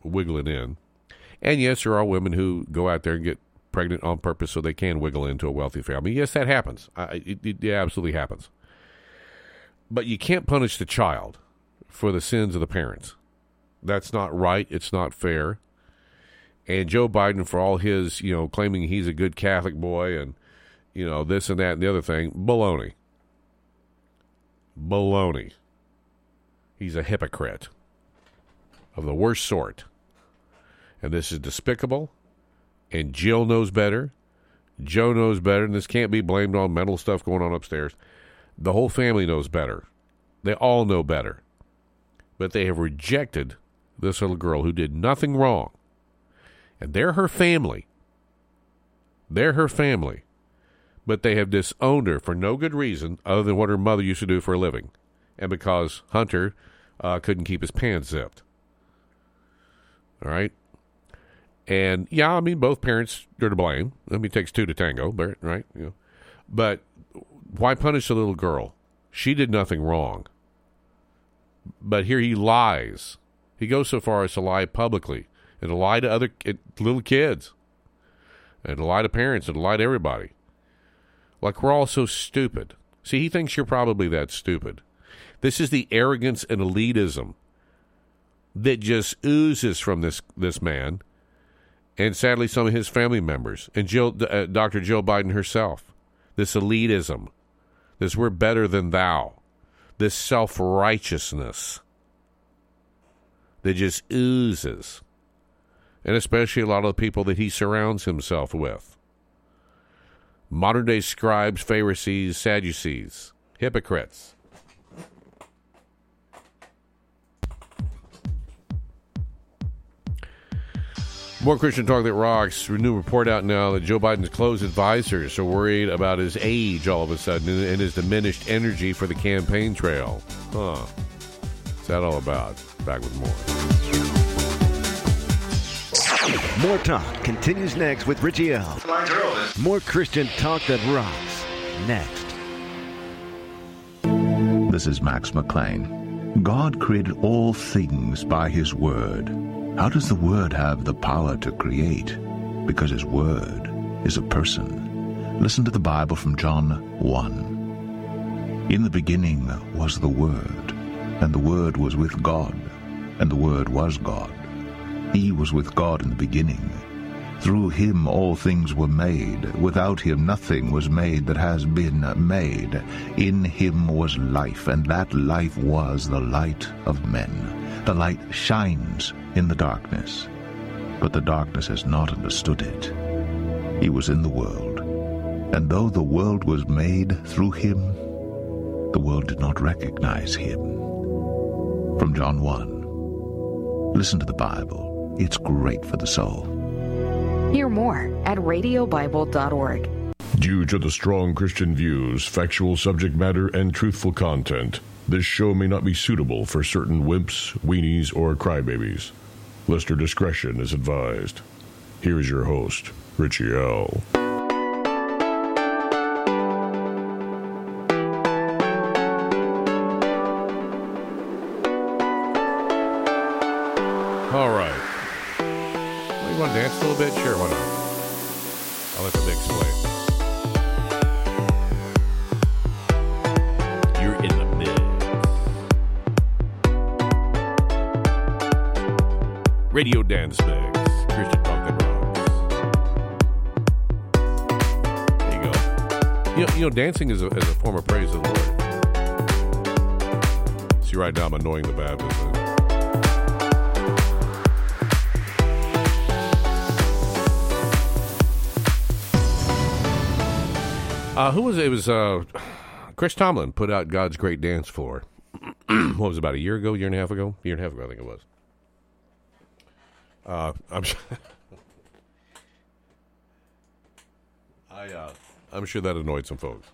wiggling in. And yes, there are women who go out there and get pregnant on purpose so they can wiggle into a wealthy family. Yes, that happens. I, it, it, it absolutely happens. But you can't punish the child for the sins of the parents. That's not right. It's not fair. And Joe Biden, for all his, you know, claiming he's a good Catholic boy and, you know, this and that and the other thing, baloney. Baloney. He's a hypocrite of the worst sort. And this is despicable. And Jill knows better. Joe knows better. And this can't be blamed on mental stuff going on upstairs. The whole family knows better. They all know better. But they have rejected this little girl who did nothing wrong. And they're her family. They're her family. But they have disowned her for no good reason other than what her mother used to do for a living. And because Hunter uh, couldn't keep his pants zipped. All right? And yeah, I mean, both parents are to blame. I mean, it takes two to tango, but, right? You know. But why punish a little girl? She did nothing wrong. But here he lies. He goes so far as to lie publicly and to lie to other little kids and to lie to parents and to lie to everybody. Like we're all so stupid. See, he thinks you're probably that stupid. This is the arrogance and elitism that just oozes from this this man, and sadly, some of his family members, and Jill, uh, Dr. Jill Biden herself. This elitism, this we're better than thou, this self righteousness that just oozes, and especially a lot of the people that he surrounds himself with. Modern day scribes, Pharisees, Sadducees, hypocrites. More Christian talk that rocks. New report out now that Joe Biden's close advisors are worried about his age all of a sudden and his diminished energy for the campaign trail. Huh. What's that all about? Back with more. More talk continues next with Richie L. More Christian talk that rocks. Next. This is Max McLean. God created all things by His Word. How does the Word have the power to create? Because His Word is a person. Listen to the Bible from John 1. In the beginning was the Word, and the Word was with God, and the Word was God. He was with God in the beginning. Through him all things were made. Without him nothing was made that has been made. In him was life, and that life was the light of men. The light shines in the darkness, but the darkness has not understood it. He was in the world, and though the world was made through him, the world did not recognize him. From John 1. Listen to the Bible. It's great for the soul. Hear more at radiobible.org. Due to the strong Christian views, factual subject matter, and truthful content, This show may not be suitable for certain wimps, weenies, or crybabies. Listener discretion is advised. Here is your host, Richie L. A little bit? Sure, why not? I'll let the mix play. You're in the mix. Radio Dance Mix. Christian That Rocks. There you go. You know, you know dancing is a, is a form of praise to the Lord. See, right now I'm annoying the Baptists. Uh, who was it? It was uh, Chris Tomlin put out God's Great Dance Floor. what was it, about a year ago, year and a half ago, year and a half ago, I think it was. Uh, I'm I uh, I'm sure that annoyed some folks.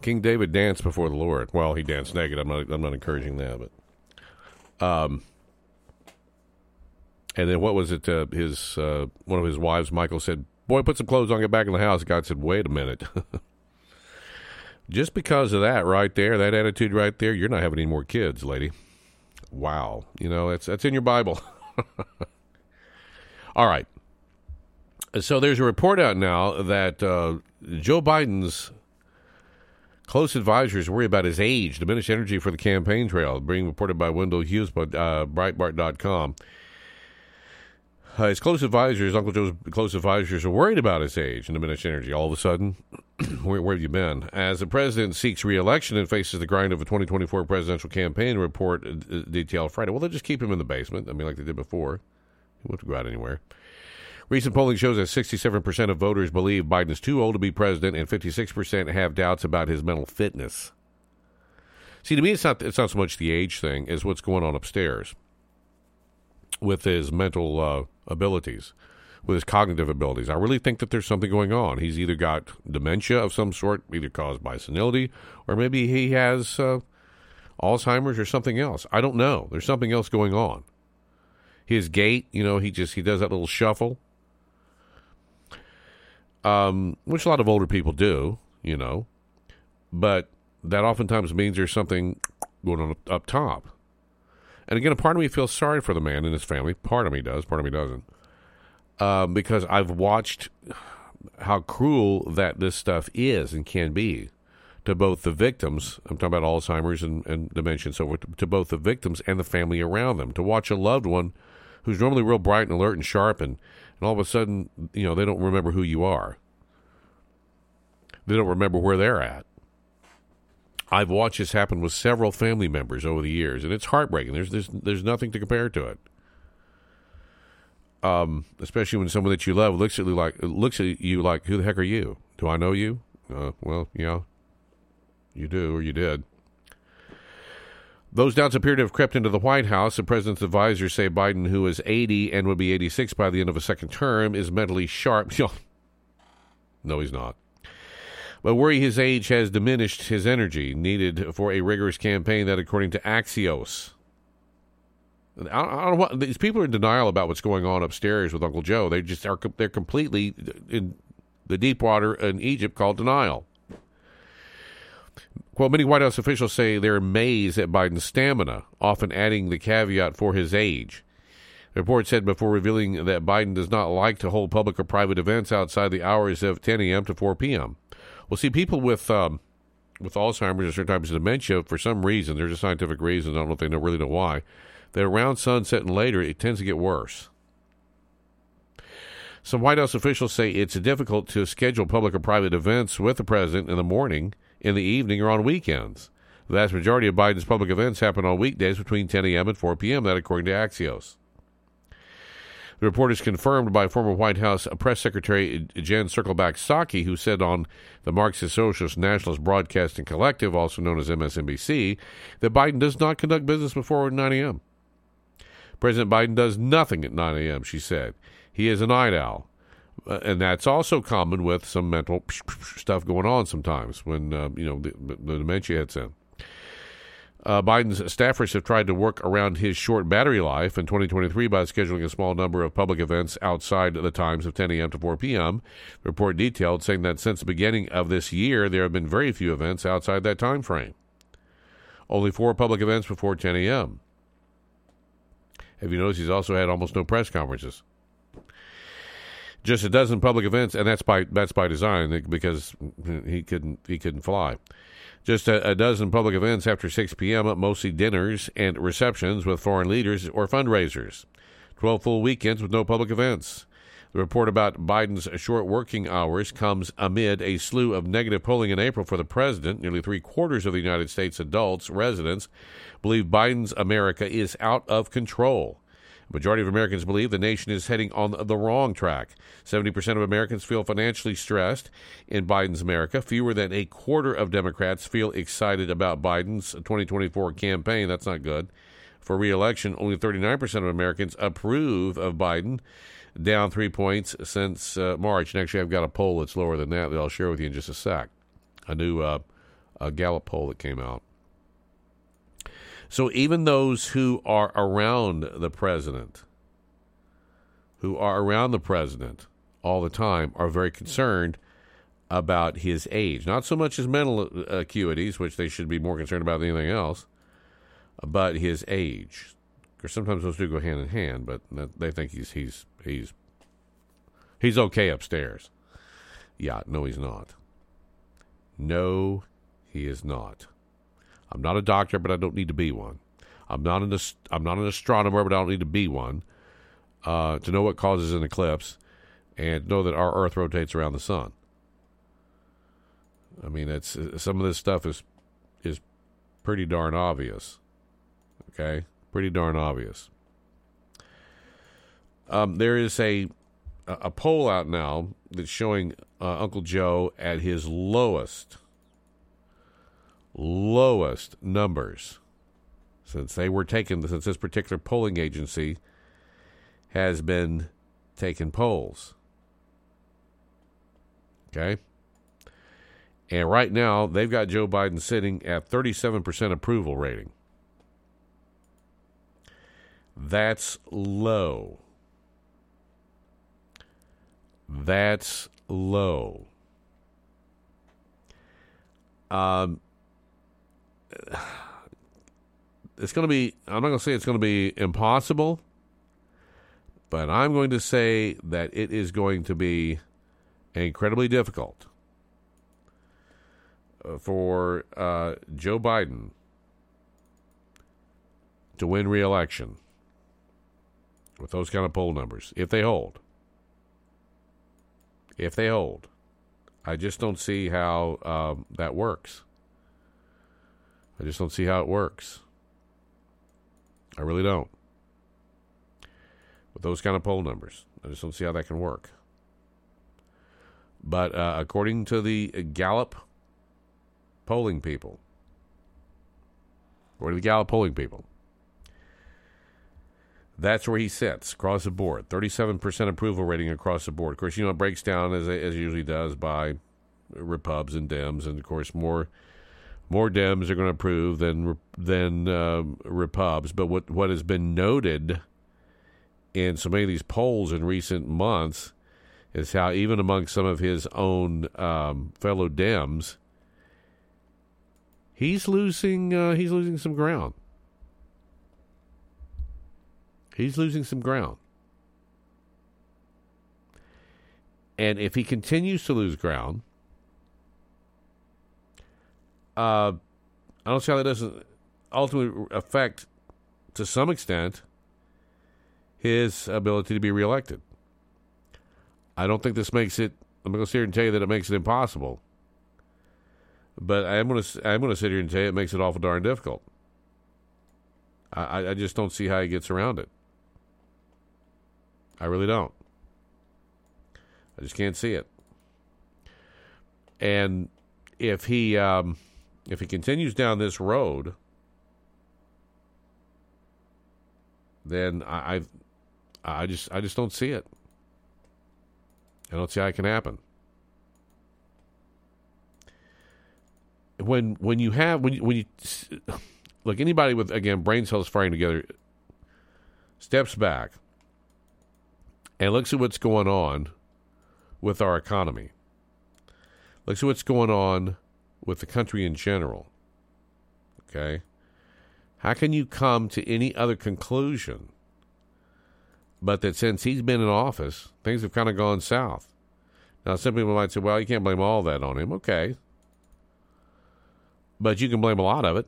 King David danced before the Lord. Well, he danced naked. I'm not I'm not encouraging that, but um. And then what was it? Uh, his uh, one of his wives, Michael, said, "Boy, put some clothes on, get back in the house." God said, "Wait a minute." Just because of that, right there, that attitude, right there, you're not having any more kids, lady. Wow, you know that's that's in your Bible. All right. So there's a report out now that uh, Joe Biden's close advisors worry about his age, diminished energy for the campaign trail. Being reported by Wendell Husebø uh, Breitbart.com. Uh, his close advisors, Uncle Joe's close advisors, are worried about his age and diminished energy. All of a sudden, where, where have you been? As the president seeks re-election and faces the grind of a 2024 presidential campaign, report uh, detailed Friday. Well, they'll just keep him in the basement. I mean, like they did before. He won't have to go out anywhere. Recent polling shows that 67% of voters believe Biden is too old to be president, and 56% have doubts about his mental fitness. See, to me, it's not it's not so much the age thing as what's going on upstairs with his mental uh, abilities, with his cognitive abilities. I really think that there's something going on. He's either got dementia of some sort, either caused by senility, or maybe he has uh, Alzheimer's or something else. I don't know. There's something else going on. His gait, you know, he just he does that little shuffle, um, which a lot of older people do, you know, but that oftentimes means there's something going on up, up top. And again, a part of me feels sorry for the man and his family. Part of me does, part of me doesn't. Um, because I've watched how cruel that this stuff is and can be to both the victims. I'm talking about Alzheimer's and, and dementia and so forth. To both the victims and the family around them. To watch a loved one who's normally real bright and alert and sharp, and, and all of a sudden, you know, they don't remember who you are. They don't remember where they're at. I've watched this happen with several family members over the years, and it's heartbreaking. There's there's there's nothing to compare to it. Um, especially when someone that you love looks at you like looks at you like, "Who the heck are you? Do I know you?" Uh, well, yeah, you do, or you did. Those doubts appear to have crept into the White House. The president's advisors say Biden, who is 80 and would be 86 by the end of a second term, is mentally sharp. no, he's not but worry his age has diminished his energy needed for a rigorous campaign that, according to Axios, I don't, I don't know what these people are in denial about what's going on upstairs with Uncle Joe. They just are they're completely in the deep water in Egypt called denial. Quote, many White House officials say they're amazed at Biden's stamina, often adding the caveat for his age. The report said before revealing that Biden does not like to hold public or private events outside the hours of 10 a.m. to 4 p.m. Well, see, people with um, with Alzheimer's or certain types of dementia, for some reason, there's a scientific reason. I don't know if they know, really know why. That around sunset and later, it tends to get worse. Some White House officials say it's difficult to schedule public or private events with the president in the morning, in the evening, or on weekends. The vast majority of Biden's public events happen on weekdays between 10 a.m. and 4 p.m., that according to Axios. The report is confirmed by former White House Press Secretary Jen Circleback Psaki, who said on the Marxist Socialist Nationalist Broadcasting Collective, also known as MSNBC, that Biden does not conduct business before 9 a.m. President Biden does nothing at 9 a.m., she said. He is a night owl. Uh, and that's also common with some mental stuff going on sometimes when uh, you know the, the dementia hits in. Uh, Biden's staffers have tried to work around his short battery life in 2023 by scheduling a small number of public events outside the times of 10 a.m. to 4 p.m. The report detailed saying that since the beginning of this year, there have been very few events outside that time frame. Only four public events before 10 a.m. Have you noticed he's also had almost no press conferences? Just a dozen public events, and that's by that's by design because he couldn't he couldn't fly. Just a, a, dozen public events after 6 p.m., mostly dinners and receptions with foreign leaders or fundraisers. 12 full weekends with no public events. The report about Biden's short working hours comes amid a slew of negative polling in April for the president. Nearly three quarters of the United States adults, residents, believe Biden's America is out of control. Majority of Americans believe the nation is heading on the wrong track. 70% of Americans feel financially stressed in Biden's America. Fewer than a quarter of Democrats feel excited about Biden's 2024 campaign. That's not good. For reelection, only 39% of Americans approve of Biden, down three points since uh, March. And actually, I've got a poll that's lower than that that I'll share with you in just a sec. A new uh, a Gallup poll that came out. So even those who are around the president, who are around the president all the time, are very concerned about his age. Not so much his mental uh, acuities, which they should be more concerned about than anything else, but his age. Because sometimes those do go hand in hand, but they think he's he's he's he's okay upstairs. Yeah, no, he's not. No, he is not. I'm not a doctor, but I don't need to be one. I'm not an I'm not an astronomer, but I don't need to be one uh, to know what causes an eclipse and know that our Earth rotates around the sun. I mean, it's some of this stuff is is pretty darn obvious. Okay, pretty darn obvious. Um, there is a a poll out now that's showing uh, Uncle Joe at his lowest lowest numbers since they were taken, since this particular polling agency has been taking polls. Okay? And right now, they've got Joe Biden sitting at 37% approval rating. That's low. That's low. Um, it's going to be, I'm not going to say it's going to be impossible, but I'm going to say that it is going to be incredibly difficult uh, for uh, Joe Biden to win re-election with those kind of poll numbers, if they hold. If they hold. I just don't see how um, that works. I just don't see how it works. I really don't. With those kind of poll numbers, I just don't see how that can work. But uh, according to the Gallup polling people, according to the Gallup polling people, that's where he sits across the board. 37% approval rating across the board. Of course, you know, it breaks down as, as it usually does by Repubs and Dems, and of course, more more Dems are going to approve than than uh, Repubs. But what what has been noted in so many of these polls in recent months is how even among some of his own um, fellow Dems, he's losing uh, he's losing some ground. He's losing some ground. And if he continues to lose ground, uh, I don't see how that doesn't ultimately affect, to some extent, his ability to be reelected. I don't think this makes it. I'm going to sit here and tell you that it makes it impossible. But I'm going to I'm going to sit here and tell you it makes it awful darn difficult. I, I just don't see how he gets around it. I really don't. I just can't see it. And if he um, if he continues down this road, then I, I, I just I just don't see it. I don't see how it can happen. When when you have when you, when you look anybody with again brain cells firing together steps back and looks at what's going on with our economy. Looks at what's going on with the country in general. Okay? How can you come to any other conclusion but that since he's been in office, things have kind of gone south? Now, some people might say, well, you can't blame all that on him. Okay. But you can blame a lot of it.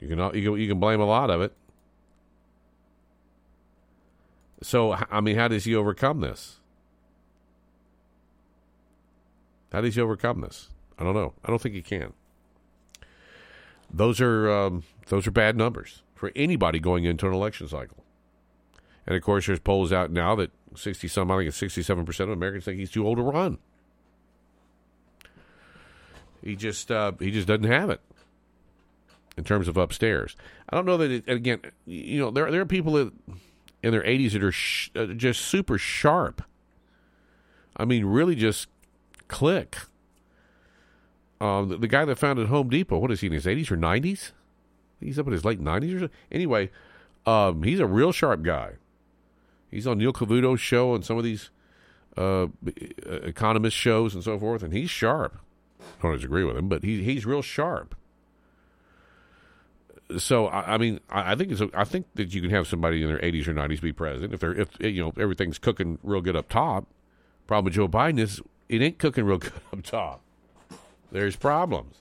You can, you can, you can blame a lot of it. So, I mean, how does he overcome this? How does he overcome this? I don't know. I don't think he can. Those are um, those are bad numbers for anybody going into an election cycle. And of course, there's polls out now that sixty some, I think it's sixty-seven percent of Americans think he's too old to run. He just uh, he just doesn't have it in terms of upstairs. I don't know that it, again. You know, there there are people that in their 80s that are sh- uh, just super sharp. I mean, really just click. Um, the, the, guy that founded Home Depot, what is he in his 80s or 90s? He's up in his late 90s or. Anyway, um, he's a real sharp guy. He's on Neil Cavuto's show and some of these uh, economist shows and so forth, and he's sharp. I don't disagree with him, but he, he's real sharp so I, I mean, I, I think it's. A, I think that you can have somebody in their 80s or 90s be president if they're if you know everything's cooking real good up top. Problem with Joe Biden is it ain't cooking real good up top. There's problems.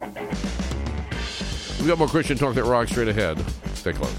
We got more Christian talk that rocks straight ahead. Stay close.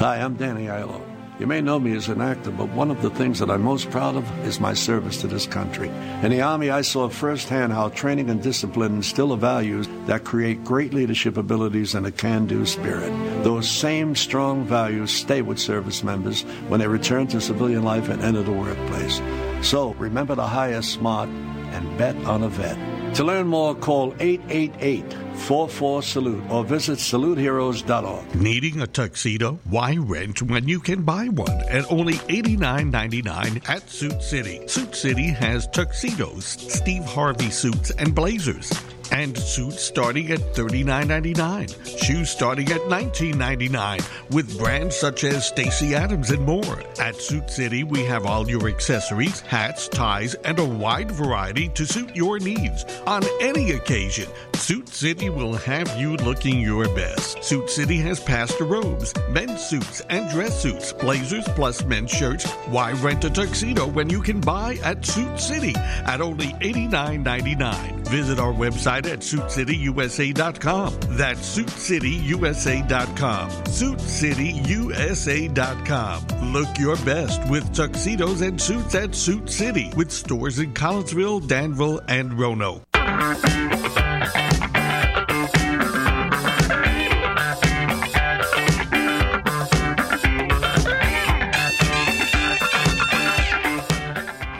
Hi, I'm Danny Aiello. You may know me as an actor, but one of the things that I'm most proud of is my service to this country. In the Army, I saw firsthand how training and discipline instill values that create great leadership abilities and a can do spirit. Those same strong values stay with service members when they return to civilian life and enter the workplace. So remember to hire smart and bet on a vet. To learn more, call 888 44 Salute or visit saluteheroes.org. Needing a tuxedo? Why rent when you can buy one at only $89.99 at Suit City? Suit City has tuxedos, Steve Harvey suits, and blazers and suits starting at $39.99, shoes starting at $19.99, with brands such as Stacy Adams and more. At Suit City, we have all your accessories, hats, ties, and a wide variety to suit your needs on any occasion. Suit City will have you looking your best. Suit City has pastor robes, men's suits, and dress suits, blazers plus men's shirts. Why rent a tuxedo when you can buy at Suit City at only $89.99? Visit our website at SuitCityUSA.com. That's SuitCityUSA.com. SuitCityUSA.com. Look your best with tuxedos and suits at Suit City with stores in Collinsville, Danville, and Roanoke.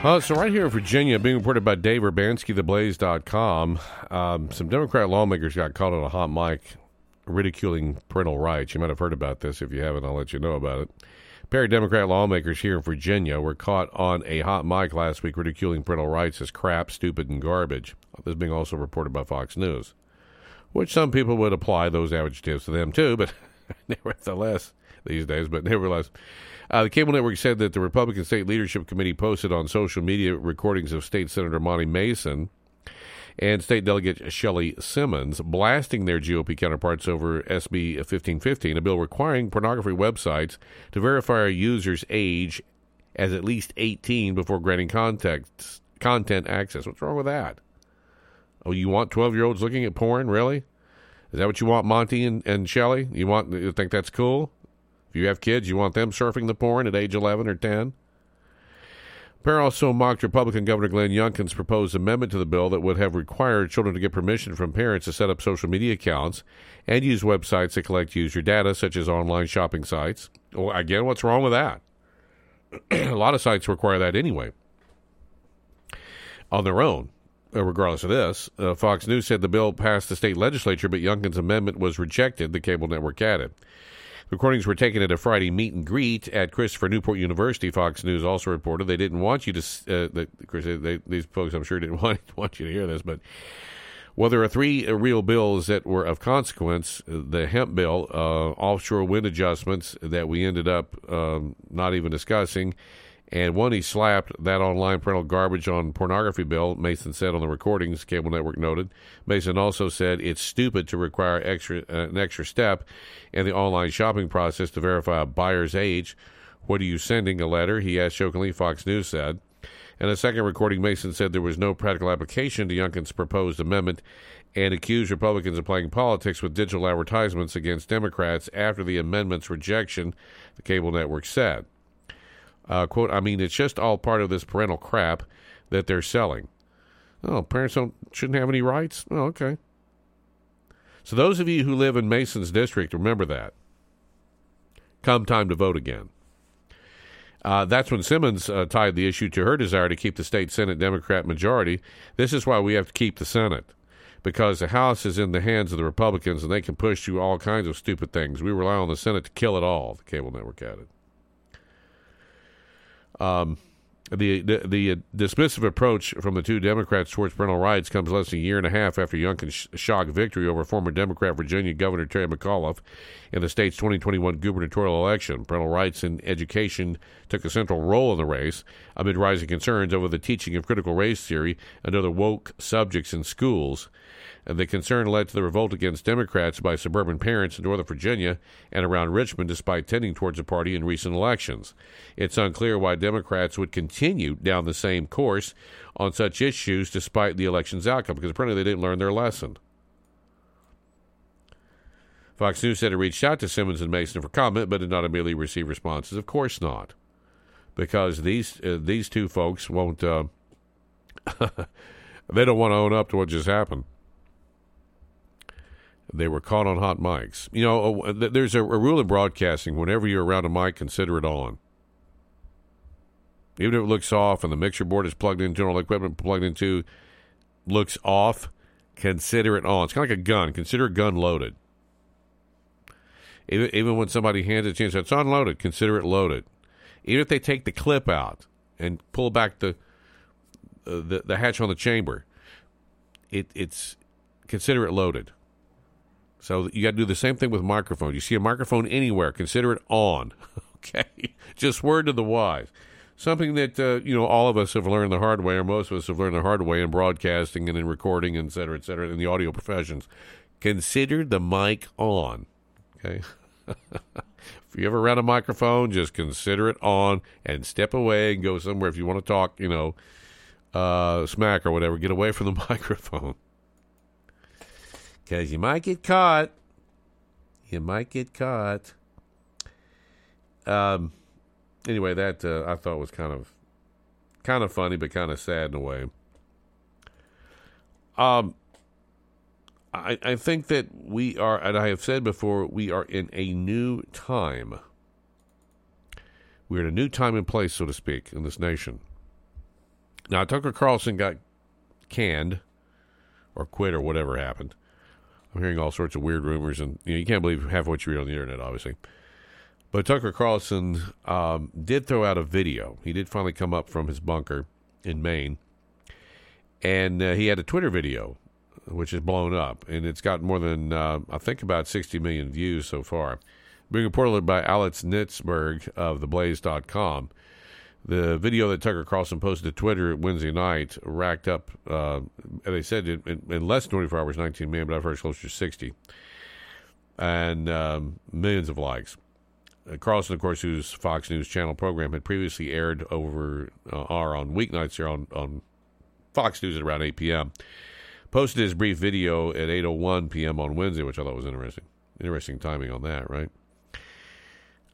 Uh, so right here in Virginia, being reported by Dave Urbanski, theblaze.com, um, some Democrat lawmakers got caught on a hot mic ridiculing parental rights. You might have heard about this. If you haven't, I'll let you know about it. A pair of Democrat lawmakers here in Virginia were caught on a hot mic last week ridiculing parental rights as crap, stupid, and garbage. This being also reported by Fox News, which some people would apply those adjectives to them too, but nevertheless, these days, but nevertheless. Uh, the cable network said that the Republican State Leadership Committee posted on social media recordings of State Senator Monty Mason and State Delegate Shelley Simmons blasting their GOP counterparts over SB 1515, a bill requiring pornography websites to verify a user's age as at least 18 before granting context, content access. What's wrong with that? Oh, you want 12 year olds looking at porn? Really? Is that what you want, Monty and, and Shelley? You want you think that's cool? You have kids, you want them surfing the porn at age 11 or 10? Pair also mocked Republican Governor Glenn Youngkin's proposed amendment to the bill that would have required children to get permission from parents to set up social media accounts and use websites that collect user data, such as online shopping sites. Well, again, what's wrong with that? A lot of sites require that anyway on their own. uh, regardless of this, uh, Fox News said the bill passed the state legislature, but Youngkin's amendment was rejected, the cable network added. Recordings were taken at a Friday meet and greet at Christopher Newport University. Fox News also reported they didn't want you to. Uh, that, Chris, they, these folks, I'm sure, didn't want want you to hear this, but well, there are three real bills that were of consequence. The hemp bill, uh, offshore wind adjustments that we ended up um, not even discussing, and one he slapped that online parental garbage on pornography bill. Mason said on the recordings, cable network noted. Mason also said it's stupid to require extra uh, an extra step in the online shopping process to verify a buyer's age. What are you sending? A letter? He asked jokingly. Fox News said. In a second recording, Mason said there was no practical application to Youngkin's proposed amendment and accused Republicans of playing politics with digital advertisements against Democrats after the amendment's rejection, the cable network said. Uh, quote, I mean, it's just all part of this parental crap that they're selling. Oh, parents don't shouldn't have any rights? Oh, okay. So those of you who live in Mason's district, remember that. Come time to vote again. Uh, that's when Simmons uh, tied the issue to her desire to keep the state Senate Democrat majority. This is why we have to keep the Senate, because the House is in the hands of the Republicans and they can push through all kinds of stupid things. We rely on the Senate to kill it all, the cable network added. Um, the, the the dismissive approach from the two Democrats towards parental rights comes less than a year and a half after Youngkin's shock victory over former Democrat Virginia Governor Terry McAuliffe in the state's 2021 gubernatorial election. Parental rights in education took a central role in the race amid rising concerns over the teaching of critical race theory and other woke subjects in schools. The concern led to the revolt against Democrats by suburban parents in Northern Virginia and around Richmond, despite tending towards the party in recent elections. It's unclear why Democrats would continue down the same course on such issues despite the election's outcome, because apparently they didn't learn their lesson. Fox News said it reached out to Simmons and Mason for comment, but did not immediately receive responses. Of course not, because these uh, these two folks won't. Uh, they don't want to own up to what just happened. They were caught on hot mics. You know, there's a, a rule in broadcasting: whenever you're around a mic, consider it on. Even if it looks off and the mixer board is plugged into, all equipment plugged into looks off, consider it on. It's kind of like a gun. Consider a gun loaded. Even, even when somebody hands it to you, and said it's unloaded. Consider it loaded. Even if they take the clip out and pull back the uh, the, the hatch on the chamber, it it's consider it loaded. So you got to do the same thing with microphones. You see a microphone anywhere, consider it on. okay, just word to the wise. Something that uh, you know all of us have learned the hard way, or most of us have learned the hard way in broadcasting and in recording, et cetera, et cetera, in the audio professions. Consider the mic on. Okay. if you ever run a microphone, just consider it on and step away and go somewhere. If you want to talk, you know, uh, smack or whatever, get away from the microphone because you might get caught. You might get caught. Um. Anyway, that uh, I thought was kind of, kind of funny, but kind of sad in a way. Um. I, I think that we are, and I have said before, we are in a new time. We're in a new time and place, so to speak, in this nation. Now, Tucker Carlson got canned or quit or whatever happened. I'm hearing all sorts of weird rumors, and you know you can't believe half what you read on the internet, obviously. But Tucker Carlson um, did throw out a video. He did finally come up from his bunker in Maine, and uh, he had a Twitter video, which is blown up, and it's got more than uh, I think about 60 million views so far. Being reported by Alex Nitzberg of TheBlaze.com. The video that Tucker Carlson posted to Twitter Wednesday night racked up, uh, they said in, in, less than 24 hours, 19 million, but I've heard closer to 60, and um, millions of likes. Uh, Carlson, of course, whose Fox News Channel program had previously aired over uh, on weeknights here on, on Fox News at around 8 p.m., posted his brief video at 8:01 p.m. on Wednesday, which I thought was interesting. Interesting timing on that, right?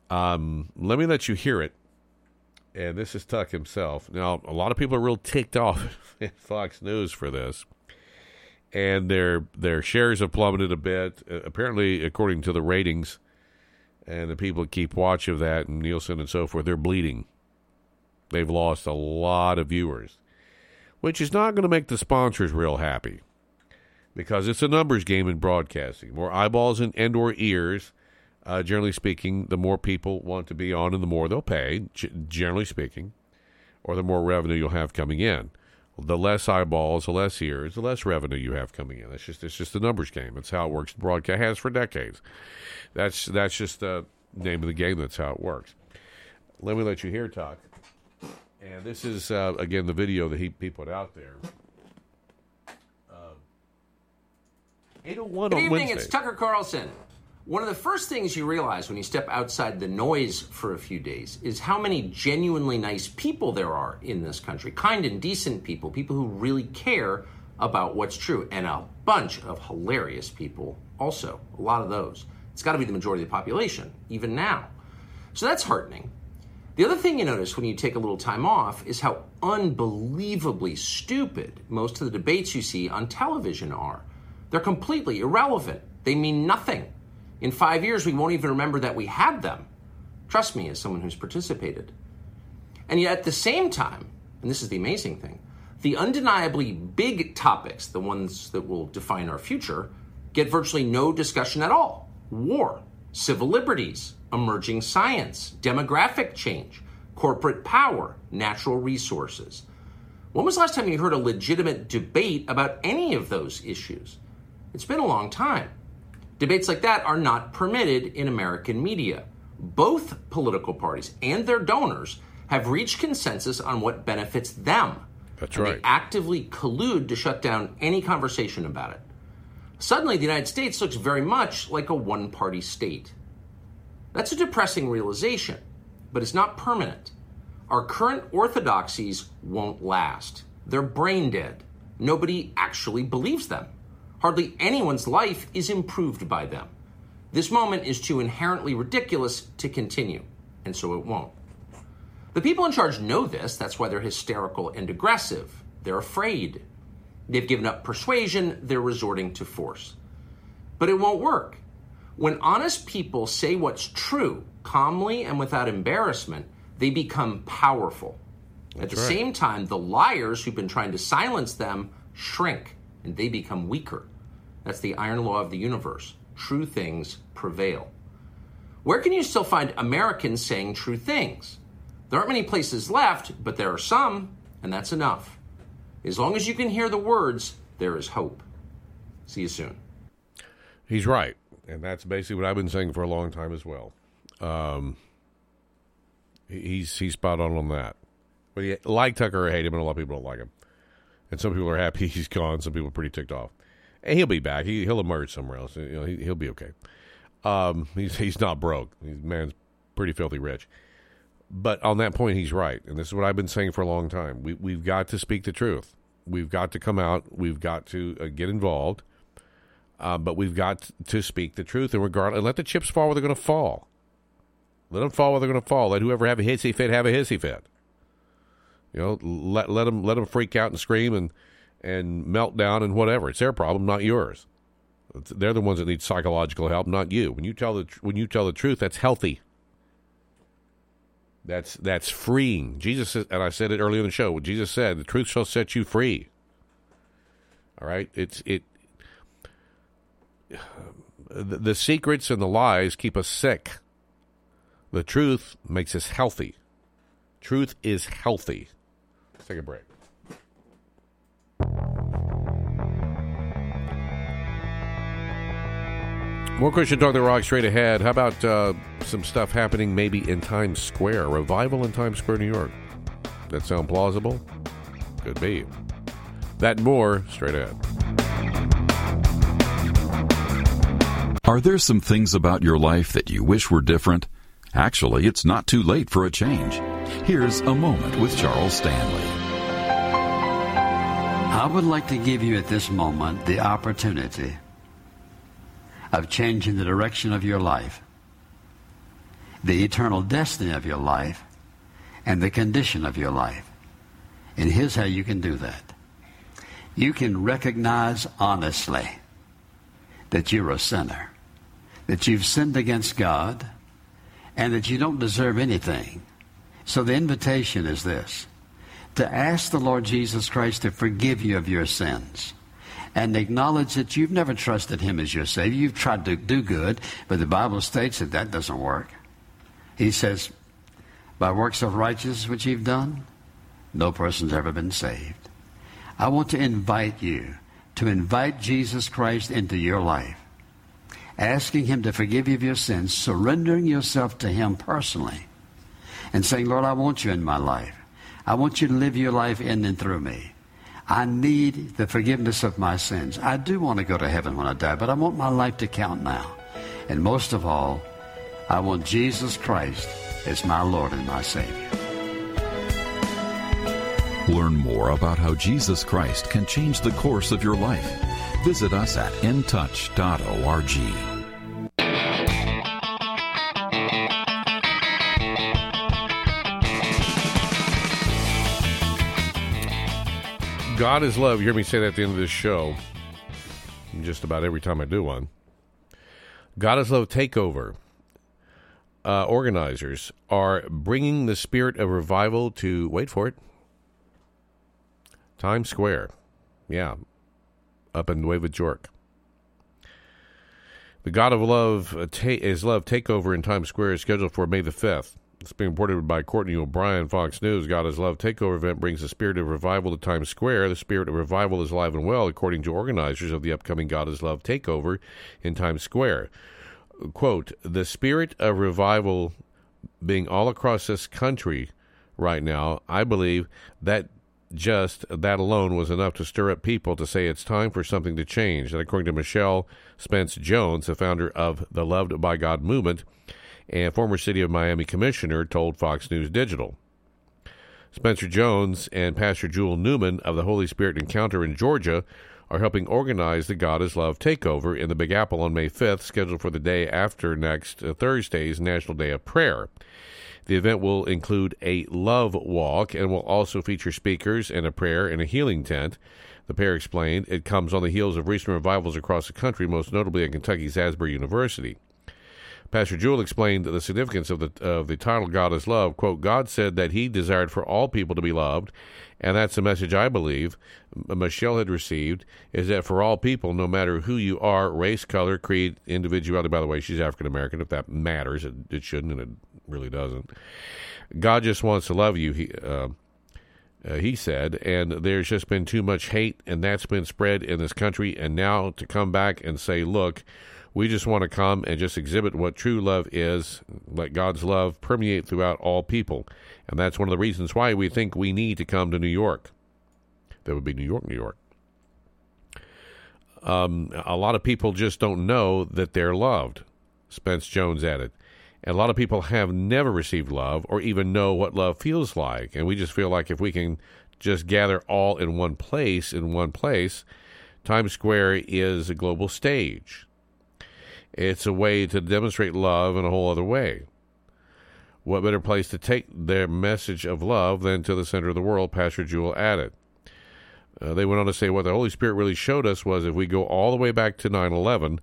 Um, let me let you hear it and this is Tuck himself. Now, a lot of people are real ticked off at Fox News for this, and their their shares have plummeted a bit. Uh, apparently, according to the ratings, and the people that keep watch of that, and Nielsen and so forth, they're bleeding. They've lost a lot of viewers. which is not going to make the sponsors real happy because it's a numbers game in broadcasting. More eyeballs and, and or ears, uh, generally speaking, the more people want to be on and the more they'll pay, g- generally speaking, or the more revenue you'll have coming in. The less eyeballs, the less ears, the less revenue you have coming in. It's just it's just a numbers game. It's how it works. Broadcast has for decades. That's that's just the name of the game. That's how it works. Let me let you hear talk. And this is uh, again the video that he, he put out there. Uh, 801 Good evening, Wednesday. it's Tucker Carlson. One of the first things you realize when you step outside the noise for a few days is how many genuinely nice people there are in this country. Kind and decent people, people who really care about what's true, and a bunch of hilarious people also. A lot of those. It's got to be the majority of the population, even now. So that's heartening. The other thing you notice when you take a little time off is how unbelievably stupid most of the debates you see on television are. They're completely irrelevant, they mean nothing. In five years, we won't even remember that we had them. Trust me, as someone who's participated. And yet, at the same time, and this is the amazing thing, the undeniably big topics, the ones that will define our future, get virtually no discussion at all war, civil liberties, emerging science, demographic change, corporate power, natural resources. When was the last time you heard a legitimate debate about any of those issues? It's been a long time. Debates like that are not permitted in American media. Both political parties and their donors have reached consensus on what benefits them. That's and right. They actively collude to shut down any conversation about it. Suddenly, the United States looks very much like a one party state. That's a depressing realization, but it's not permanent. Our current orthodoxies won't last. They're brain dead. Nobody actually believes them. Hardly anyone's life is improved by them. This moment is too inherently ridiculous to continue, and so it won't. The people in charge know this. That's why they're hysterical and aggressive. They're afraid. They've given up persuasion, they're resorting to force. But it won't work. When honest people say what's true, calmly and without embarrassment, they become powerful. At the right. same time, the liars who've been trying to silence them shrink and they become weaker. That's the iron law of the universe. True things prevail. Where can you still find Americans saying true things? There aren't many places left, but there are some, and that's enough. As long as you can hear the words, there is hope. See you soon. He's right, and that's basically what I've been saying for a long time as well. Um, he's he's spot on on that. But you like Tucker or hate him, and a lot of people don't like him. And some people are happy he's gone. Some people are pretty ticked off. And he'll be back. He he'll emerge somewhere else. You know, he, he'll be okay. Um, he's he's not broke. He's man's pretty filthy rich. But on that point, he's right, and this is what I've been saying for a long time. We we've got to speak the truth. We've got to come out. We've got to uh, get involved. Uh, but we've got to speak the truth and regard and let the chips fall where they're going to fall. Let them fall where they're going to fall. Let whoever have a hissy fit have a hissy fit. You know, let let them let them freak out and scream and and meltdown and whatever. It's their problem, not yours. They're the ones that need psychological help, not you. When you tell the tr- when you tell the truth, that's healthy. That's that's freeing. Jesus said, and I said it earlier in the show. What Jesus said, the truth shall set you free. All right, it's it. The, the secrets and the lies keep us sick. The truth makes us healthy. Truth is healthy. Let's take a break. More Christian Talk that Rock straight ahead. How about uh, some stuff happening maybe in Times Square? Revival in Times Square, New York. That sound plausible? Could be. That more straight ahead. Are there some things about your life that you wish were different? Actually, it's not too late for a change. Here's a moment with Charles Stanley. I would like to give you at this moment the opportunity of changing the direction of your life, the eternal destiny of your life, and the condition of your life. And here's how you can do that. You can recognize honestly that you're a sinner, that you've sinned against God, and that you don't deserve anything. So the invitation is this to ask the Lord Jesus Christ to forgive you of your sins and acknowledge that you've never trusted Him as your Savior. You've tried to do good, but the Bible states that that doesn't work. He says, by works of righteousness which you've done, no person's ever been saved. I want to invite you to invite Jesus Christ into your life, asking Him to forgive you of your sins, surrendering yourself to Him personally, and saying, Lord, I want you in my life. I want you to live your life in and through me. I need the forgiveness of my sins. I do want to go to heaven when I die, but I want my life to count now. And most of all, I want Jesus Christ as my Lord and my Savior. Learn more about how Jesus Christ can change the course of your life. Visit us at intouch.org. God is love. You hear me say that at the end of this show, just about every time I do one. God is love takeover. Uh, organizers are bringing the spirit of revival to, wait for it, Times Square. Yeah, up in Nueva York. The God of Love uh, ta- is Love takeover in Times Square is scheduled for May the 5th. It's being reported by Courtney O'Brien, Fox News. God is Love takeover event brings the spirit of revival to Times Square. The spirit of revival is alive and well, according to organizers of the upcoming God is Love takeover in Times Square. Quote, the spirit of revival being all across this country right now, I believe that just that alone was enough to stir up people to say it's time for something to change. And according to Michelle Spence Jones, the founder of the Loved by God movement, and former City of Miami commissioner, told Fox News Digital. Spencer Jones and Pastor Jewel Newman of the Holy Spirit Encounter in Georgia are helping organize the God is Love takeover in the Big Apple on May 5th, scheduled for the day after next uh, Thursday's National Day of Prayer. The event will include a love walk and will also feature speakers and a prayer in a healing tent. The pair explained it comes on the heels of recent revivals across the country, most notably at Kentucky's Asbury University. Pastor Jewell explained the significance of the of the title "God is Love." "Quote: God said that He desired for all people to be loved, and that's the message I believe Michelle had received is that for all people, no matter who you are, race, color, creed, individuality. By the way, she's African American. If that matters, it, it, shouldn't, and it really doesn't. God just wants to love you. He. Uh, uh, he said, and there's just been too much hate, and that's been spread in this country. And now to come back and say, look, we just want to come and just exhibit what true love is, let God's love permeate throughout all people. And that's one of the reasons why we think we need to come to New York. That would be New York, New York. Um, a lot of people just don't know that they're loved, Spence Jones added. And a lot of people have never received love or even know what love feels like. And we just feel like if we can just gather all in one place, in one place, Times Square is a global stage. It's a way to demonstrate love in a whole other way. What better place to take their message of love than to the center of the world, Pastor Jewel added. Uh, they went on to say what the Holy Spirit really showed us was if we go all the way back to 9 11,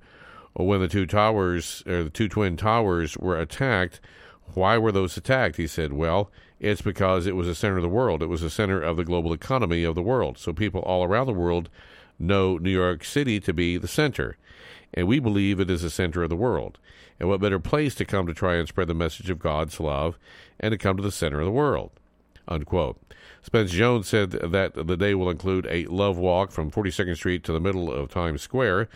when the two towers, or the two twin towers were attacked, why were those attacked? He said, well, it's because it was the center of the world. It was the center of the global economy of the world. So people all around the world know New York City to be the center. And we believe it is the center of the world. And what better place to come to try and spread the message of God's love and to come to the center of the world? Unquote. Spence Jones said that the day will include a love walk from 42nd Street to the middle of Times Square.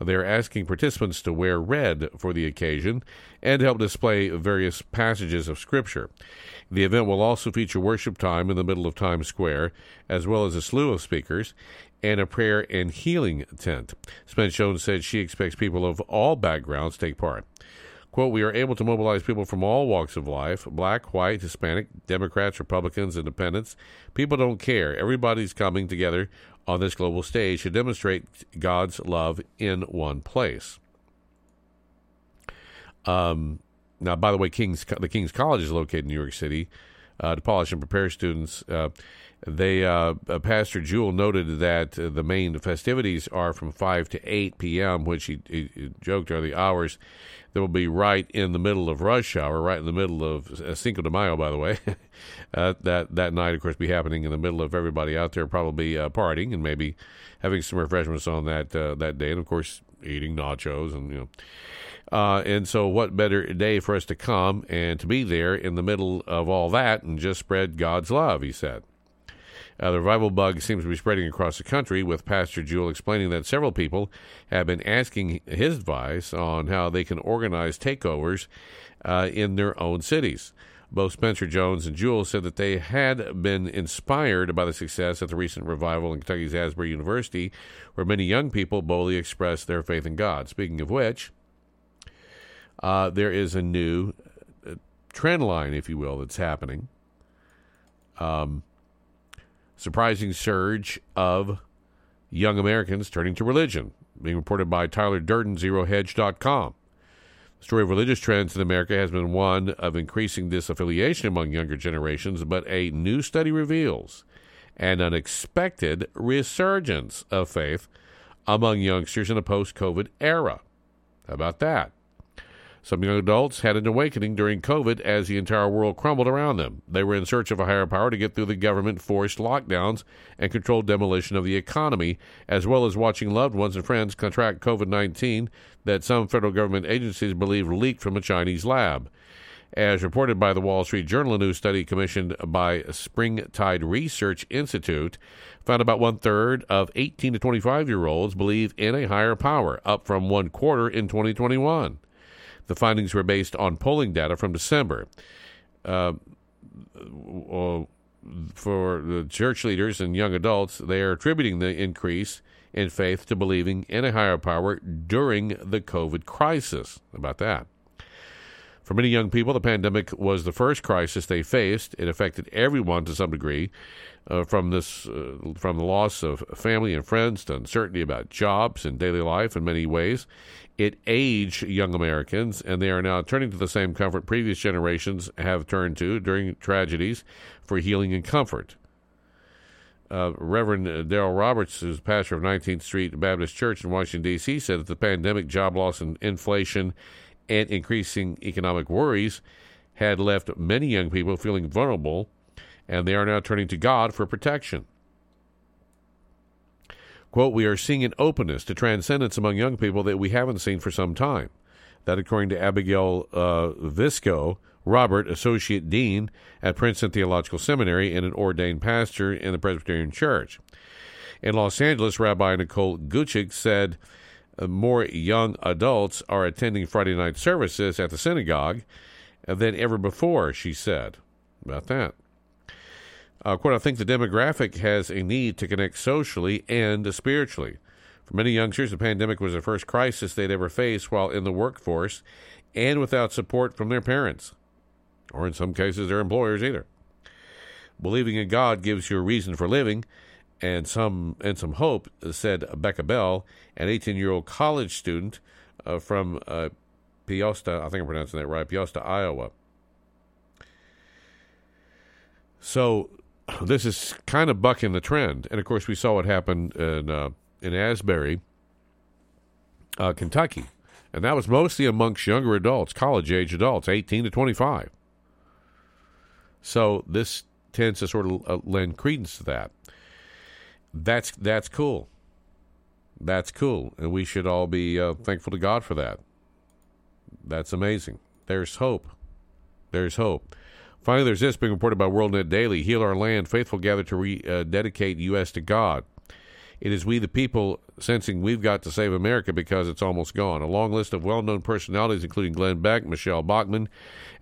They're asking participants to wear red for the occasion and help display various passages of Scripture. The event will also feature worship time in the middle of Times Square, as well as a slew of speakers and a prayer and healing tent. Spence Jones said she expects people of all backgrounds to take part. Quote, we are able to mobilize people from all walks of life black, white, Hispanic, Democrats, Republicans, Independents. People don't care. Everybody's coming together on this global stage to demonstrate God's love in one place. Um, now, by the way, King's the King's College is located in New York City uh, to polish and prepare students uh, They uh, uh, Pastor Jewell noted that uh, the main festivities are from five to eight p.m., which he, he, he joked are the hours that will be right in the middle of rush hour, right in the middle of uh, Cinco de Mayo, by the way. uh, that that night, of course, be happening in the middle of everybody out there probably uh, partying and maybe having some refreshments on that that day, and of course eating nachos and you know. Uh, and so, what better day for us to come and to be there in the middle of all that and just spread God's love? He said. Uh, the revival bug seems to be spreading across the country, with Pastor Jewell explaining that several people have been asking his advice on how they can organize takeovers uh, in their own cities. Both Spencer Jones and Jewell said that they had been inspired by the success at the recent revival in Kentucky's Asbury University, where many young people boldly expressed their faith in God. Speaking of which, uh, there is a new uh, trend line, if you will, that's happening. Um, surprising surge of young Americans turning to religion, being reported by Tyler Durden, ZeroHedge.com. The story of religious trends in America has been one of increasing disaffiliation among younger generations, but a new study reveals an unexpected resurgence of faith among youngsters in a post COVID era. How about that? Some young adults had an awakening during COVID as the entire world crumbled around them. They were in search of a higher power to get through the government forced lockdowns and controlled demolition of the economy, as well as watching loved ones and friends contract COVID 19 that some federal government agencies believe leaked from a Chinese lab. As reported by the Wall Street Journal, a new study commissioned by Springtide Research Institute found about one third of 18 to 25 year olds believe in a higher power, up from one quarter in 2021. The findings were based on polling data from December. Uh, uh, for the church leaders and young adults, they are attributing the increase in faith to believing in a higher power during the COVID crisis. About that? For many young people, the pandemic was the first crisis they faced. It affected everyone to some degree, uh, from this, uh, from the loss of family and friends to uncertainty about jobs and daily life. In many ways, it aged young Americans, and they are now turning to the same comfort previous generations have turned to during tragedies for healing and comfort. Uh, Reverend Daryl Roberts, who's pastor of 19th Street Baptist Church in Washington, D.C., said that the pandemic, job loss, and inflation and increasing economic worries had left many young people feeling vulnerable, and they are now turning to God for protection. Quote, we are seeing an openness to transcendence among young people that we haven't seen for some time. That, according to Abigail uh, Visco, Robert, Associate Dean at Princeton Theological Seminary and an ordained pastor in the Presbyterian Church. In Los Angeles, Rabbi Nicole Guchik said uh, more young adults are attending Friday night services at the synagogue than ever before, she said. About that. Uh, quote, I think the demographic has a need to connect socially and spiritually. For many youngsters, the pandemic was the first crisis they'd ever faced while in the workforce and without support from their parents, or in some cases, their employers either. Believing in God gives you a reason for living and some and some hope, said Becca Bell, an 18-year-old college student uh, from uh, Peosta, I think I'm pronouncing that right, Peosta, Iowa. So this is kind of bucking the trend, and of course, we saw what happened in uh, in Asbury, uh, Kentucky, and that was mostly amongst younger adults, college age adults, eighteen to twenty five. So this tends to sort of uh, lend credence to that. That's that's cool. That's cool, and we should all be uh, thankful to God for that. That's amazing. There's hope. There's hope. Finally, there's this being reported by WorldNet Daily Heal Our Land, faithful gather to rededicate uh, U.S. to God. It is we, the people, sensing we've got to save America because it's almost gone. A long list of well known personalities, including Glenn Beck, Michelle Bachmann,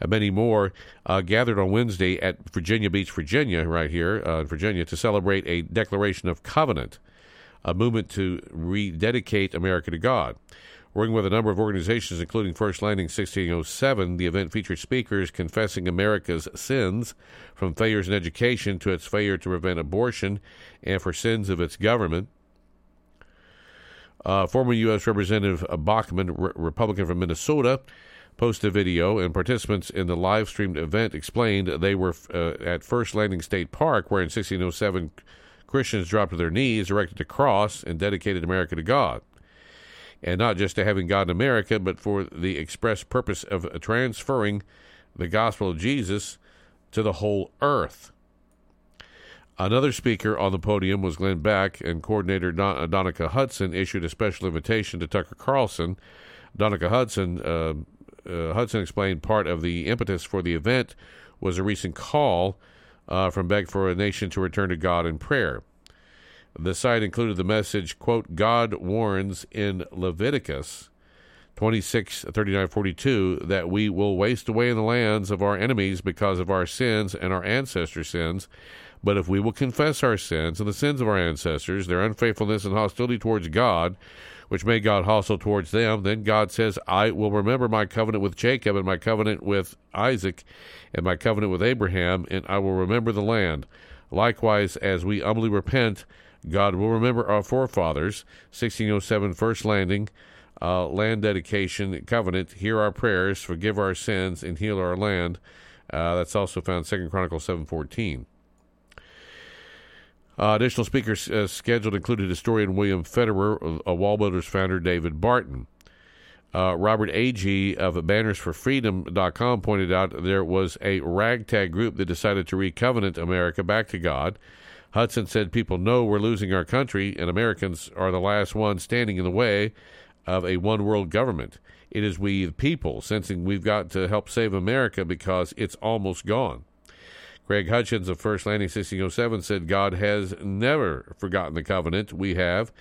and many more, uh, gathered on Wednesday at Virginia Beach, Virginia, right here uh, in Virginia, to celebrate a declaration of covenant, a movement to rededicate America to God. Working with a number of organizations, including First Landing 1607, the event featured speakers confessing America's sins, from failures in education to its failure to prevent abortion, and for sins of its government. Uh, former U.S. Representative Bachmann, re- Republican from Minnesota, posted a video, and participants in the live streamed event explained they were uh, at First Landing State Park, where in 1607 Christians dropped to their knees, erected a cross, and dedicated America to God. And not just to having God in America, but for the express purpose of transferring the gospel of Jesus to the whole earth. Another speaker on the podium was Glenn Beck, and coordinator Don- Donica Hudson issued a special invitation to Tucker Carlson. Donica Hudson uh, uh, Hudson explained part of the impetus for the event was a recent call uh, from Beck for a nation to return to God in prayer. The site included the message, quote, God warns in Leviticus 26, 39, 42, that we will waste away in the lands of our enemies because of our sins and our ancestors' sins. But if we will confess our sins and the sins of our ancestors, their unfaithfulness and hostility towards God, which made God hostile towards them, then God says, I will remember my covenant with Jacob and my covenant with Isaac and my covenant with Abraham, and I will remember the land. Likewise, as we humbly repent, God will remember our forefathers, 1607 First Landing, uh, land dedication covenant. Hear our prayers, forgive our sins, and heal our land. Uh, that's also found Second Chronicles 714. Uh, additional speakers uh, scheduled included historian William Federer, a Wall Builders founder David Barton. Uh, Robert Agee of bannersforfreedom.com pointed out there was a ragtag group that decided to recovenant America back to God. Hudson said people know we're losing our country, and Americans are the last ones standing in the way of a one world government. It is we, the people, sensing we've got to help save America because it's almost gone. Greg Hutchins of First Landing 1607 said, God has never forgotten the covenant we have.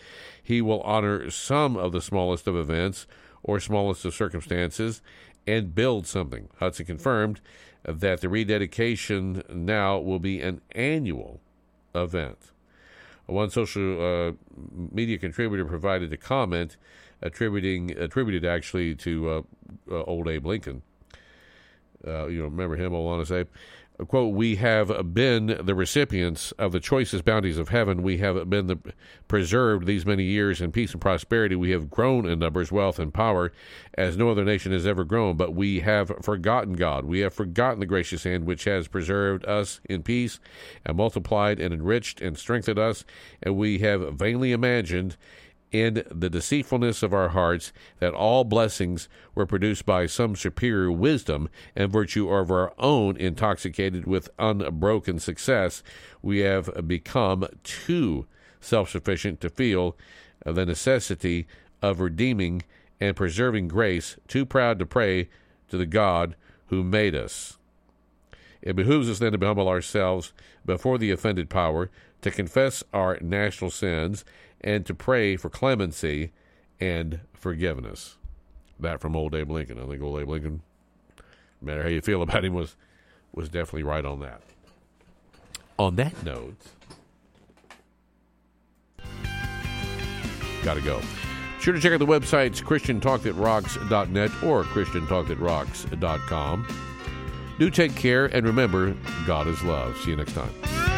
He will honor some of the smallest of events or smallest of circumstances and build something. Hudson confirmed that the rededication now will be an annual event. One social uh, media contributor provided a comment attributing attributed actually to uh, uh, old Abe Lincoln. Uh, you know, remember him, honest Abe quote, we have been the recipients of the choicest bounties of heaven. We have been the, preserved these many years in peace and prosperity. We have grown in numbers, wealth, and power as no other nation has ever grown. But we have forgotten God. We have forgotten the gracious hand which has preserved us in peace and multiplied and enriched and strengthened us. And we have vainly imagined in the deceitfulness of our hearts that all blessings were produced by some superior wisdom and virtue of our own, intoxicated with unbroken success, we have become too self sufficient to feel the necessity of redeeming and preserving grace, too proud to pray to the God who made us. It behooves us then to humble ourselves before the offended power, to confess our national sins, and to pray for clemency and forgiveness. That from old Abe Lincoln. I think old Abe Lincoln, no matter how you feel about him, was was definitely right on that. On that note, gotta go. Sure to check out the websites christiantalkthatrocks.net or christiantalkthatrocks.com. Do take care and remember, God is love. See you next time.